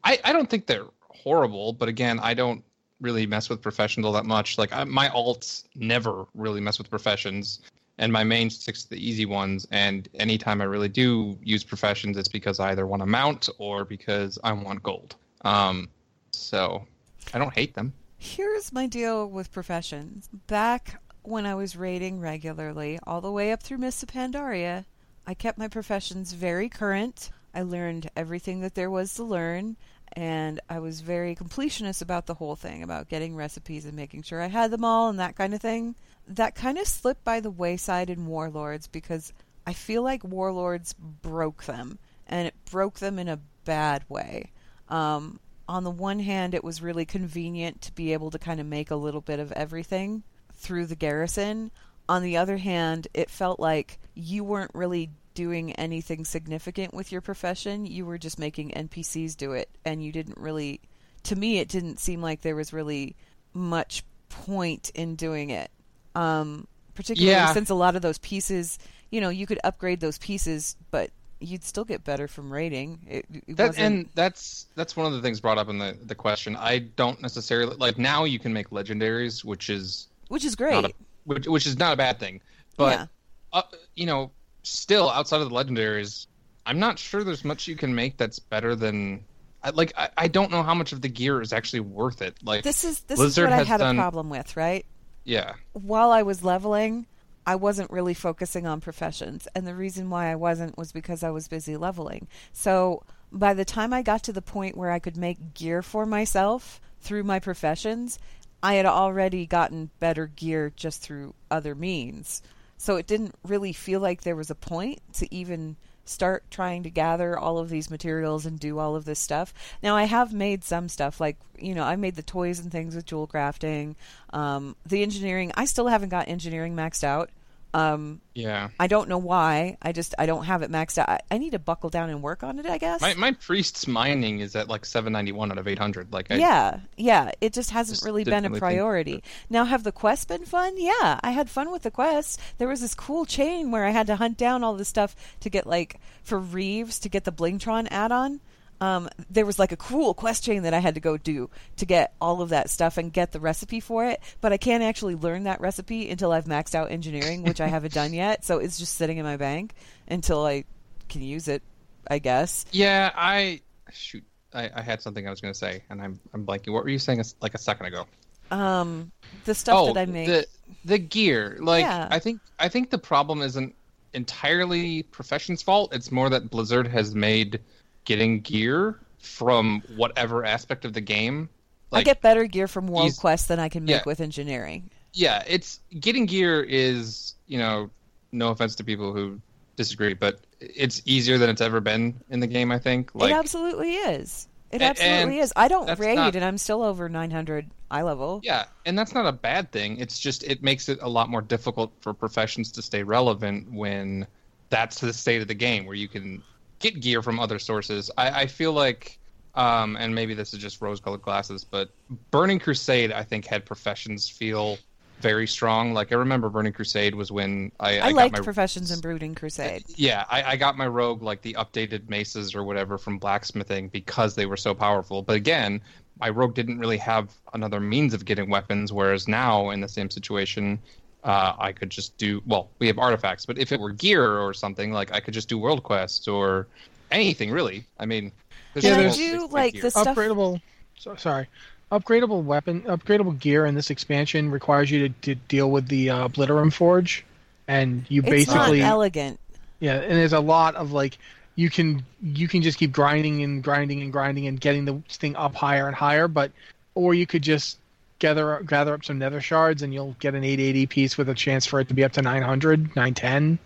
I I don't think they're horrible, but again, I don't really mess with professions all that much. Like I, my alts never really mess with professions, and my main sticks to the easy ones. And anytime I really do use professions, it's because I either want to mount or because I want gold. Um, so I don't hate them. Here's my deal with professions. Back when I was raiding regularly, all the way up through Mists of Pandaria, I kept my professions very current. I learned everything that there was to learn, and I was very completionist about the whole thing, about getting recipes and making sure I had them all and that kind of thing. That kind of slipped by the wayside in Warlords because I feel like Warlords broke them, and it broke them in a bad way. Um, on the one hand, it was really convenient to be able to kind of make a little bit of everything through the garrison. On the other hand, it felt like you weren't really doing anything significant with your profession. You were just making NPCs do it, and you didn't really. To me, it didn't seem like there was really much point in doing it. Um, particularly Yeah. since a lot of those pieces, you know, you could upgrade those pieces, but you'd still get better from rating. It, it That, wasn't- and that's that's one of the things brought up in the the question. I don't necessarily like now you can make legendaries, which is which is great. a, which which is not a bad thing. But Yeah. uh, you know, still outside of the legendaries, I'm not sure there's much you can make that's better than. I, like I, I don't know how much of the gear is actually worth it. Like This is this Blizzard is what I had done- a problem with, right? yeah, while I was leveling, I wasn't really focusing on professions. And the reason why I wasn't was because I was busy leveling. So by the time I got to the point where I could make gear for myself through my professions, I had already gotten better gear just through other means. So it didn't really feel like there was a point to even start trying to gather all of these materials and do all of this stuff. Now I have made some stuff like you know I made the toys and things with jewel crafting, um, the engineering. I still haven't got engineering maxed out. Um, yeah. I don't know why. I just I don't have it maxed out. I, I need to buckle down and work on it. I guess. My my priest's mining is at like 791 out of 800. Like I, yeah, yeah. It just hasn't Just really been a really think- priority. Now, have the quests been fun? Yeah, I had fun with the quests. There was this cool chain where I had to hunt down all this stuff to get like for Reaves to get the Blingtron add-on. Um, there was like a cool quest chain that I had to go do to get all of that stuff and get the recipe for it. But I can't actually learn that recipe until I've maxed out engineering, which I haven't done yet. So it's just sitting in my bank until I can use it. I guess. Yeah, I shoot. I, I had something I was going to say, and I'm I'm blanking. What were you saying like a second ago? Um, the stuff oh, that I make. the the gear. Like Yeah. I think I think the problem isn't entirely Profession's fault. It's more that Blizzard has made getting gear from whatever aspect of the game. I get better gear from World eas- Quest than I can make Yeah. with engineering. yeah, it's getting gear is you know, no offense to people who disagree, but it's easier than it's ever been in the game. I think. Like it absolutely is. It absolutely is. I don't raid, not- and I'm still over 900 eye level. Yeah, and that's not a bad thing. It's just it makes it a lot more difficult for professions to stay relevant when that's the state of the game where you can get gear from other sources. I, I feel like, um, and maybe this is just rose-colored glasses, but Burning Crusade I think had professions feel very strong. Like I remember Burning Crusade was when I I, I, liked got my Professions and Burning Crusade. yeah I, I got my rogue like the updated maces or whatever from blacksmithing because they were so powerful. But again, my rogue didn't really have another means of getting weapons, whereas now in the same situation. Uh, I could just do well. We have artifacts, but if it were gear or something, like I could just do world quests or anything really. I mean, there's And I do basic like gear. the stuff. upgradable. So, sorry, upgradable weapon, upgradable gear in this expansion requires you to, to deal with the uh, Obliterum Forge, and you It's basically not elegant. yeah, and there's a lot of like you can you can just keep grinding and grinding and grinding and getting the thing up higher and higher, but or you could just gather gather up some nether shards and you'll get an 880 piece with a chance for it to be up to 900, 910.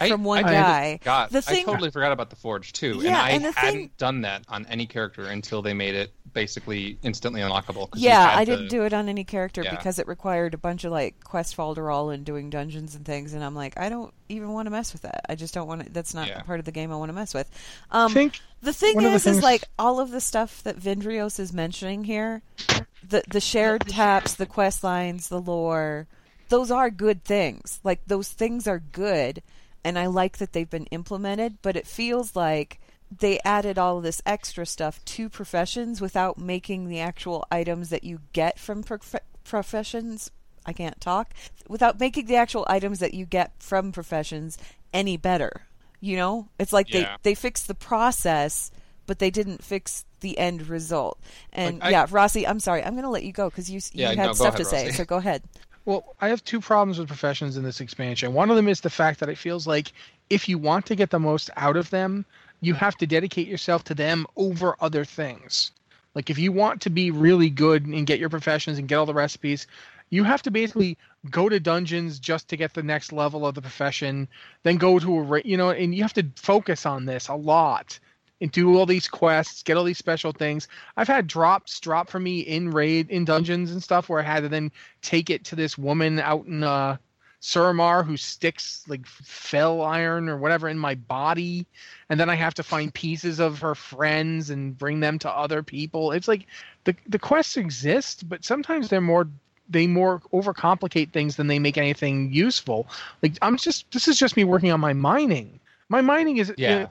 I- from one I guy. God, The thing- I totally forgot about the Forge too, and Yeah, I and the hadn't thing- done that on any character until they made it basically instantly unlockable. Yeah, I to- didn't do it on any character Yeah. because it required a bunch of like quest folderol and doing dungeons and things, and I'm like, I don't even want to mess with that. I just don't want to. That's not Yeah. part of the game I want to mess with. Um, think the thing one of the is, is like all of the stuff that Vindrios is mentioning here, the the shared taps, the quest lines, the lore, those are good things. Like those things are good, and I like that they've been implemented. But it feels like they added all of this extra stuff to professions without making the actual items that you get from prof- professions. I can't talk without making the actual items that you get from professions any better. You know, it's like Yeah. they they fixed the process, but they didn't fix the end result. And Like, I- yeah, Rossi, I'm sorry, I'm going to let you go because you you Yeah, had no, stuff ahead, to say. Rossi. So go ahead. Well, I have two problems with professions in this expansion. One of them is the fact that it feels like if you want to get the most out of them, you have to dedicate yourself to them over other things. Like if you want to be really good and get your professions and get all the recipes, you have to basically go to dungeons just to get the next level of the profession, then go to a you know, and you have to focus on this a lot and do all these quests, get all these special things. I've had drops drop for me in raid in dungeons and stuff where I had to then take it to this woman out in uh Suramar who sticks like fel iron or whatever in my body and then I have to find pieces of her friends and bring them to other people. It's like the the quests exist, but sometimes they're more they more overcomplicate things than they make anything useful. Like I'm just this is just me working on my mining. My mining is Yeah.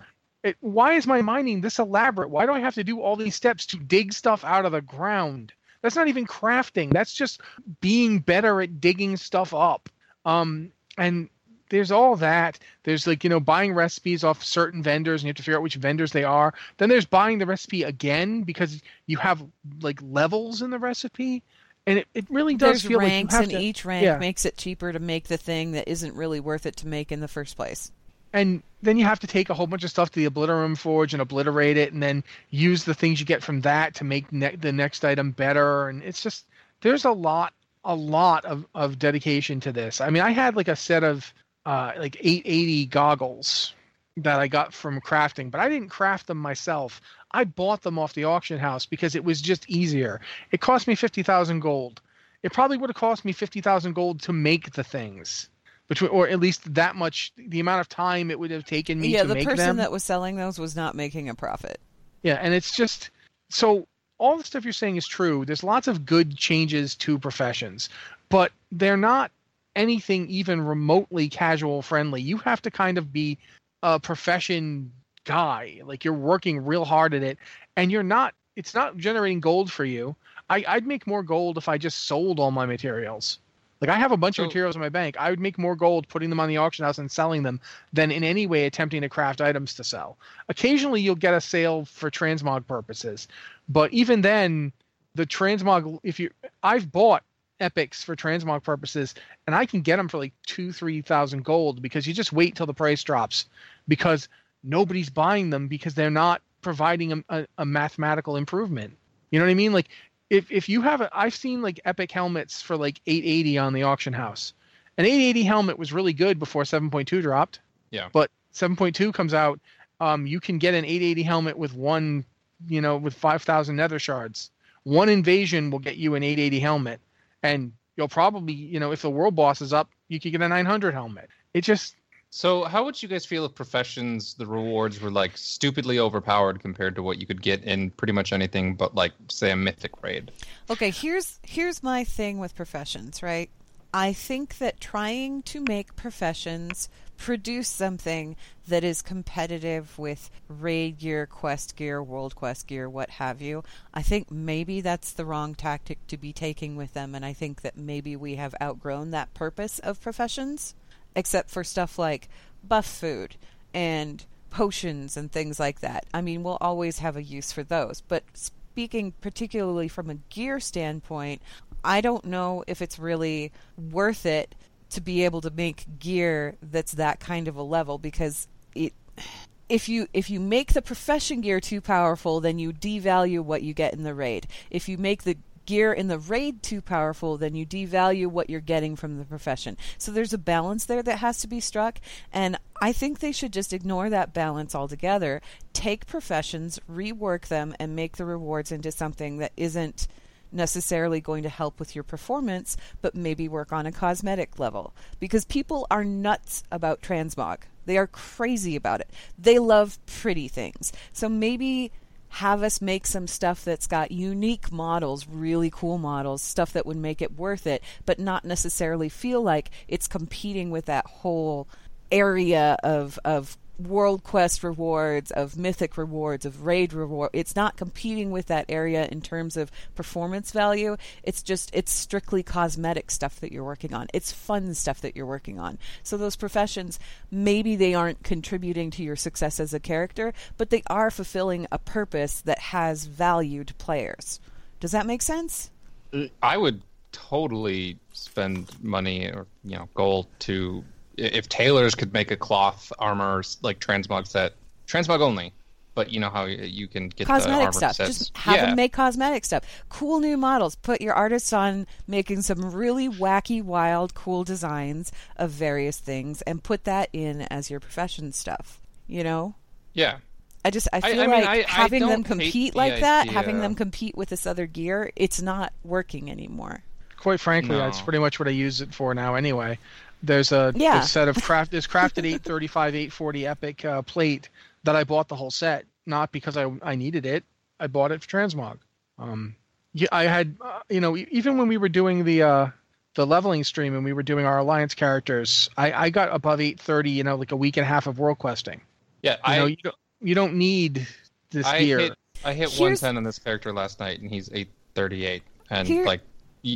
It, why is my mining this elaborate? Why do I have to do all these steps to dig stuff out of the ground? That's not even crafting. That's just being better at digging stuff up. Um, and there's all that. There's like, you know, buying recipes off certain vendors and you have to figure out which vendors they are. Then there's buying the recipe again because you have like levels in the recipe. And it, it really does There's feel ranks, like you have and to, each rank yeah. makes it cheaper to make the thing that isn't really worth it to make in the first place. And then you have to take a whole bunch of stuff to the obliterum forge and obliterate it and then use the things you get from that to make ne- the next item better. And it's just there's a lot a lot of, of dedication to this. I mean i had like a set of uh, like 880 goggles that i got from crafting but i didn't craft them myself. I bought them off the auction house because it was just easier. It cost me 50000 gold. It probably would have cost me 50000 gold to make the things between or at least that much the amount of time it would have taken me yeah, to the make person them. that was selling those was not making a profit. Yeah, and it's just so all the stuff you're saying is true. There's lots of good changes to professions, but they're not anything even remotely casual friendly. You have to kind of be a profession guy. Like you're working real hard at it and you're not it's not generating gold for you. I, I'd make more gold if I just sold all my materials. Like I have a bunch So- of materials in my bank. I would make more gold putting them on the auction house and selling them than in any way attempting to craft items to sell. Occasionally you'll get a sale for transmog purposes, but even then, the transmog if you I've bought epics for transmog purposes and I can get them for like two three thousand gold because you just wait till the price drops because nobody's buying them because they're not providing a, a, a mathematical improvement. You know what I mean? Like if if you have a I've seen like epic helmets for like 880 on the auction house. An 880 helmet was really good before 7.2 dropped. Yeah. But 7.2 comes out, um, you can get an 880 helmet with one, you know, with 5,000 nether shards. One invasion will get you an 880 helmet, and you'll probably, you know, if the world boss is up, you could get a 900 helmet. It just So, how would you guys feel if professions, the rewards were like stupidly overpowered compared to what you could get in pretty much anything but like, say, a mythic raid? Okay, here's here's my thing with professions, right? I think that trying to make professions produce something that is competitive with raid gear, quest gear, world quest gear, what have you. I think maybe that's the wrong tactic to be taking with them, and I think that maybe we have outgrown that purpose of professions, except for stuff like buff food and potions and things like that. I mean, we'll always have a use for those, but speaking particularly from a gear standpoint, I don't know if it's really worth it to be able to make gear that's that kind of a level because it if you if you make the profession gear too powerful then you devalue what you get in the raid if you make the gear in the raid too powerful then you devalue what you're getting from the profession so there's a balance there that has to be struck and i think they should just ignore that balance altogether take professions rework them and make the rewards into something that isn't necessarily going to help with your performance, but maybe work on a cosmetic level. Because people are nuts about transmog. They are crazy about it. They love pretty things. So maybe have us make some stuff that's got unique models, really cool models, stuff that would make it worth it, but not necessarily feel like it's competing with that whole area of of world quest rewards, of mythic rewards, of raid reward. It's not competing with that area in terms of performance value. It's just it's strictly cosmetic stuff that you're working on. It's fun stuff that you're working on. So those professions maybe they aren't contributing to your success as a character, but they are fulfilling a purpose that has value to players. Does that make sense? I would totally spend money or you know gold to if tailors could make a cloth armor like transmog set, transmog only. But you know how you can get cosmetic stuff. Sets. Just have yeah. them make cosmetic stuff. Cool new models. Put your artists on making some really wacky, wild, cool designs of various things, and put that in as your profession stuff. You know. Yeah. I just I feel I, I like mean, I, having them compete like the that, idea. having them compete with this other gear, it's not working anymore. Quite frankly, No. that's pretty much what I use it for now. Anyway, there's a, Yeah. a set of craft. There's crafted 835, 840 epic uh, plate that I bought the whole set, not because I I needed it. I bought it for transmog. Um, yeah, I had uh, you know even when we were doing the uh, the leveling stream and we were doing our alliance characters, I, I got above 830. You know, like a week and a half of world questing. Yeah, You I know, you don't you don't need this I gear. hit I hit Here's- 110 on this character last night, and he's 838. And Here- like, y-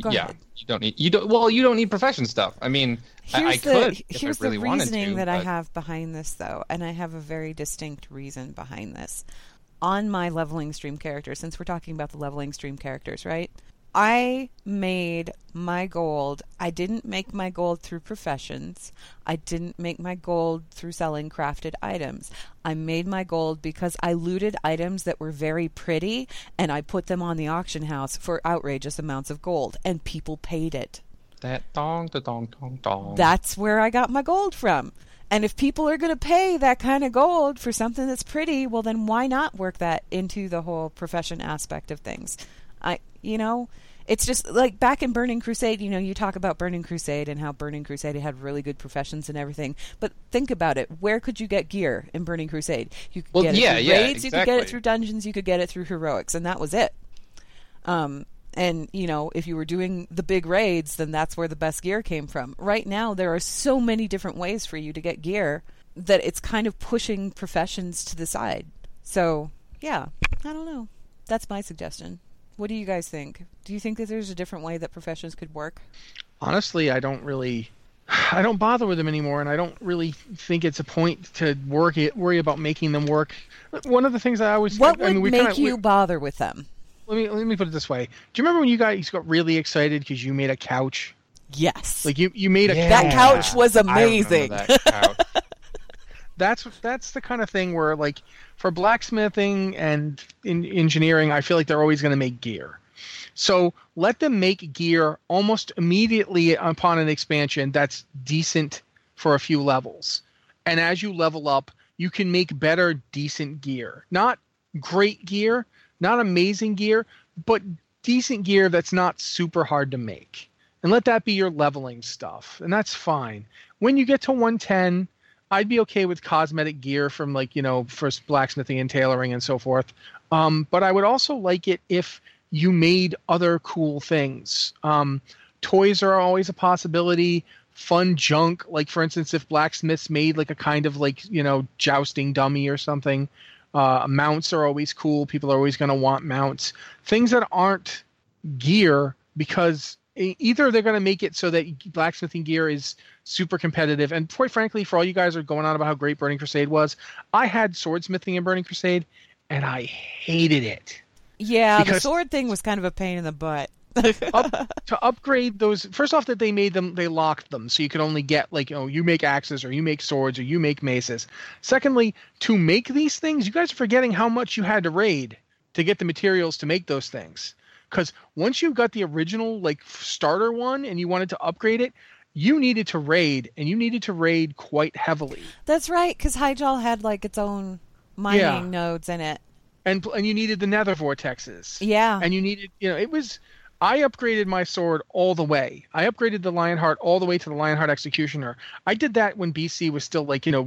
Go yeah, ahead. you don't need you don't. Well, you don't need profession stuff. I mean, I, I Here's the could if here's I really the reasoning to. that I have behind this, though, and I have a very distinct reason behind this. On my leveling stream character, since we're talking about the leveling stream characters, right? I made my gold. I didn't make my gold through professions. I didn't make my gold through selling crafted items. I made my gold because I looted items that were very pretty and I put them on the auction house for outrageous amounts of gold, and people paid it. that dong, da dong, dong, dong. That's where I got my gold from. And if people are going to pay that kind of gold for something that's pretty, well, then why not work that into the whole profession aspect of things? I, you know, it's just like back in Burning Crusade, you know, you talk about Burning Crusade and how Burning Crusade had really good professions and everything. But think about it. Where could you get gear in Burning Crusade? You could Well, get it yeah, through yeah, raids, you could get it through dungeons, you could get it through heroics, and that was it. Um, and you know, if you were doing the big raids, then that's where the best gear came from. Right now, there are so many different ways for you to get gear that it's kind of pushing professions to the side. So, yeah, I don't know. That's my suggestion. What do you guys think? Do you think that there's a different way that professions could work? honestly, I don't really, I don't bother with them anymore, and I don't really think it's a point to work it, worry about making them work. One of the things I always, What I would mean, we make kinda, you we- bother with them? let me let me put it this way. Do you remember when you guys got really excited because you made a couch? Yes. Like you you made a Yeah. that couch was I remember amazing. that couch. that's that's the kind of thing where like for blacksmithing and in engineering i feel like they're always going to make gear. So let them make gear almost immediately upon an expansion that's decent for a few levels. And as you level up you can make better decent gear. Not great gear not amazing gear but decent gear that's not super hard to make. And let that be your leveling stuff. And that's fine. When you get to 110 I'd be okay with cosmetic gear from like you know first blacksmithing and tailoring and so forth. Um, but I would also like it if you made other cool things. Um, toys are always a possibility. Fun junk, like for instance, if blacksmiths made like a kind of like you know jousting dummy or something. Uh, mounts are always cool. People are always going to want mounts. Things that aren't gear because either they're going to make it so that blacksmithing gear is super competitive. And quite frankly, for all you guys are going on about how great Burning Crusade was, I had swordsmithing in Burning Crusade, and I hated it. Yeah, the sword thing was kind of a pain in the butt. Up, to upgrade those, first off, that they made them, they locked them, so you could only get like, you know, you make axes or you make swords or you make maces. Secondly, to make these things, you guys are forgetting how much you had to raid to get the materials to make those things. Because once you got the original like starter one and you wanted to upgrade it, you needed to raid, and you needed to raid quite heavily. That's right, because Hyjal had like its own mining Yeah. nodes in it. and and you needed the nether vortexes. Yeah. And you needed, you know, it was. I upgraded my sword all the way. I upgraded the Lionheart all the way to the Lionheart Executioner. I did that when BC was still like, you know,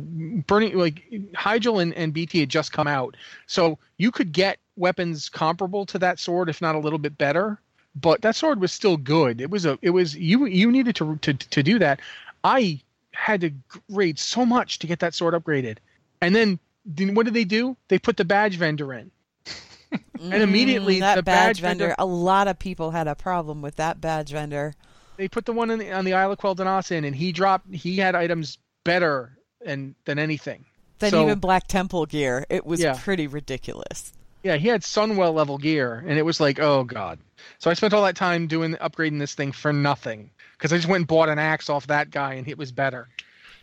burning like Hyjal and, and BT had just come out. So you could get weapons comparable to that sword, if not a little bit better. But that sword was still good. It was a it was you you needed to to to do that. I had to grade so much to get that sword upgraded. And then then what did they do? They put the badge vendor in. and immediately Mm, that the badge, badge vendor, vendor A lot of people had a problem with that badge vendor. they put the one on the, on the Isle of Quel'Danas in, and he dropped. He had items better and than anything. Than So- even Black Temple gear. It was Yeah. pretty ridiculous. Yeah, he had Sunwell level gear, and it was like, oh god. So I spent all that time doing upgrading this thing for nothing because I just went and bought an axe off that guy, and it was better.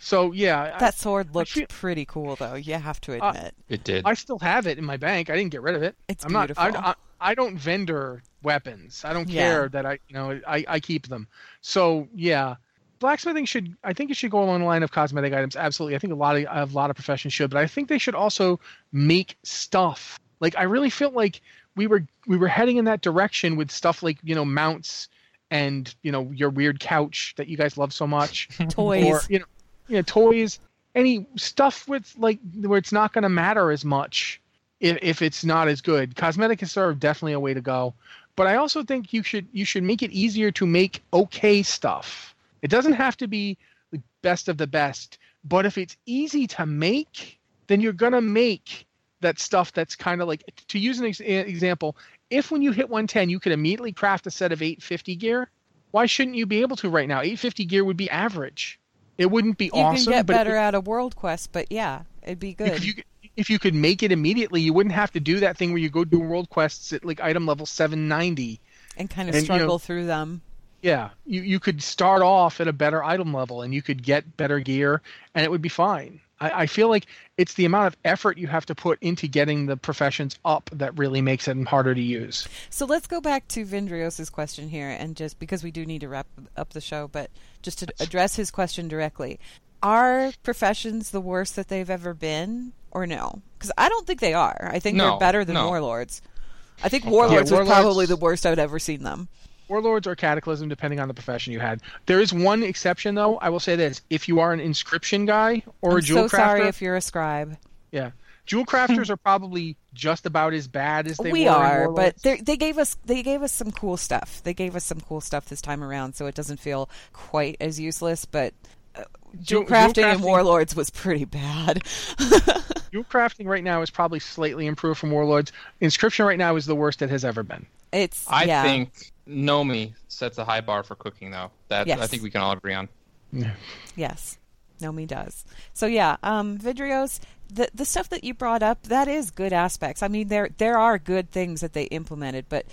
So yeah, That sword looked feel- pretty cool, though. You have to Uh, admit. It did. I, I still have it in my bank. I didn't get rid of it. It's I'm not. I. I, I don't vendor weapons. I don't Yeah. care that I, you know, I, I keep them. So yeah, blacksmithing should. I think it should go along the line of cosmetic items. Absolutely. I think a lot of a lot of professions should, but I think they should also make stuff. Like I really feel like we were we were heading in that direction with stuff like you know mounts and you know your weird couch that you guys love so much. Toys. or you know, you know toys. Any stuff with like where it's not going to matter as much if, if it's not as good. Cosmetic is sort of definitely a way to go. But i also think you should you should make it easier to make okay stuff. It doesn't have to be the best of the best but if it's easy to make then you're going to make that stuff that's kind of like to use an ex- example if when you hit 110 you could immediately craft a set of 850 gear why shouldn't you be able to right now 850 gear would be average it wouldn't be You awesome can get better would- out of World Quest, but yeah, it'd be good. if you could- if you could make it immediately you wouldn't have to do that thing where you go do world quests at like item level 790 and kind of and, you know- struggle through them. yeah you, you could start off at a better item level and you could get better gear and it would be fine I, I feel like it's the amount of effort you have to put into getting the professions up that really makes it harder to use So let's go back to Vindrios's question here, and just because we do need to wrap up the show, but just to address his question directly, are professions the worst that they've ever been, or no? Because I don't think they are. I think No, they're better than no. warlords. I think warlords was Warlords- probably the worst I've ever seen them. Warlords or cataclysm depending on the profession you had there is one exception though i will say this if you are an inscription guy or I'm a jewel so crafter sorry if you're a scribe. yeah jewel crafters are probably just about as bad as they we are, but they gave us they gave us some cool stuff. They gave us some cool stuff this time around, so it doesn't feel quite as useless. But uh, jewel Jewel- jewel crafting and warlords was pretty bad. Jewel crafting right now is probably slightly improved from Warlords. Inscription right now is the worst it has ever been. it's I yeah. think Nomi sets a high bar for cooking, though. That I think we can all agree on. Yes, Nomi does. So yeah, um, Vidrios, the the stuff that you brought up, that is good aspects. I mean, there there are good things that they implemented, but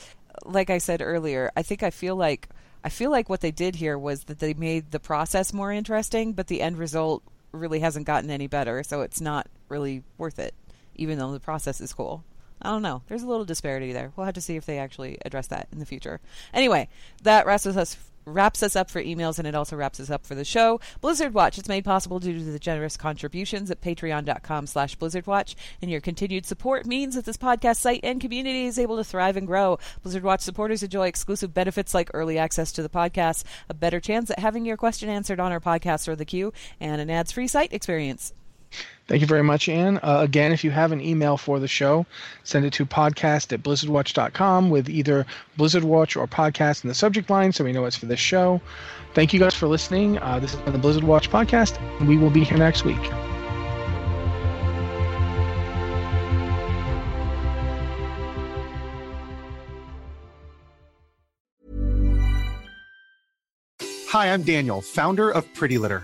like I said earlier, I think I feel like I feel like what they did here was that they made the process more interesting, but the end result really hasn't gotten any better, so it's not really worth it, even though the process is cool. I don't know. There's a little disparity there. We'll have to see if they actually address that in the future. Anyway, that wraps us wraps us up for emails and it also wraps us up for the show. Blizzard Watch is made possible due to the generous contributions at patreon.com slash blizzardwatch and your continued support means that this podcast site and community is able to thrive and grow. Blizzard Watch supporters enjoy exclusive benefits like early access to the podcast, a better chance at having your question answered on our podcast or the queue, and an ads-free site experience. Thank you very much, Anne. Uh, again, if you have an email for the show, send it to podcast at blizzardwatch.com with either Blizzard Watch or podcast in the subject line so we know it's for this show. Thank you guys for listening. Uh, this has been the Blizzard Watch podcast, and we will be here next week. Hi, I'm Daniel, founder of Pretty Litter.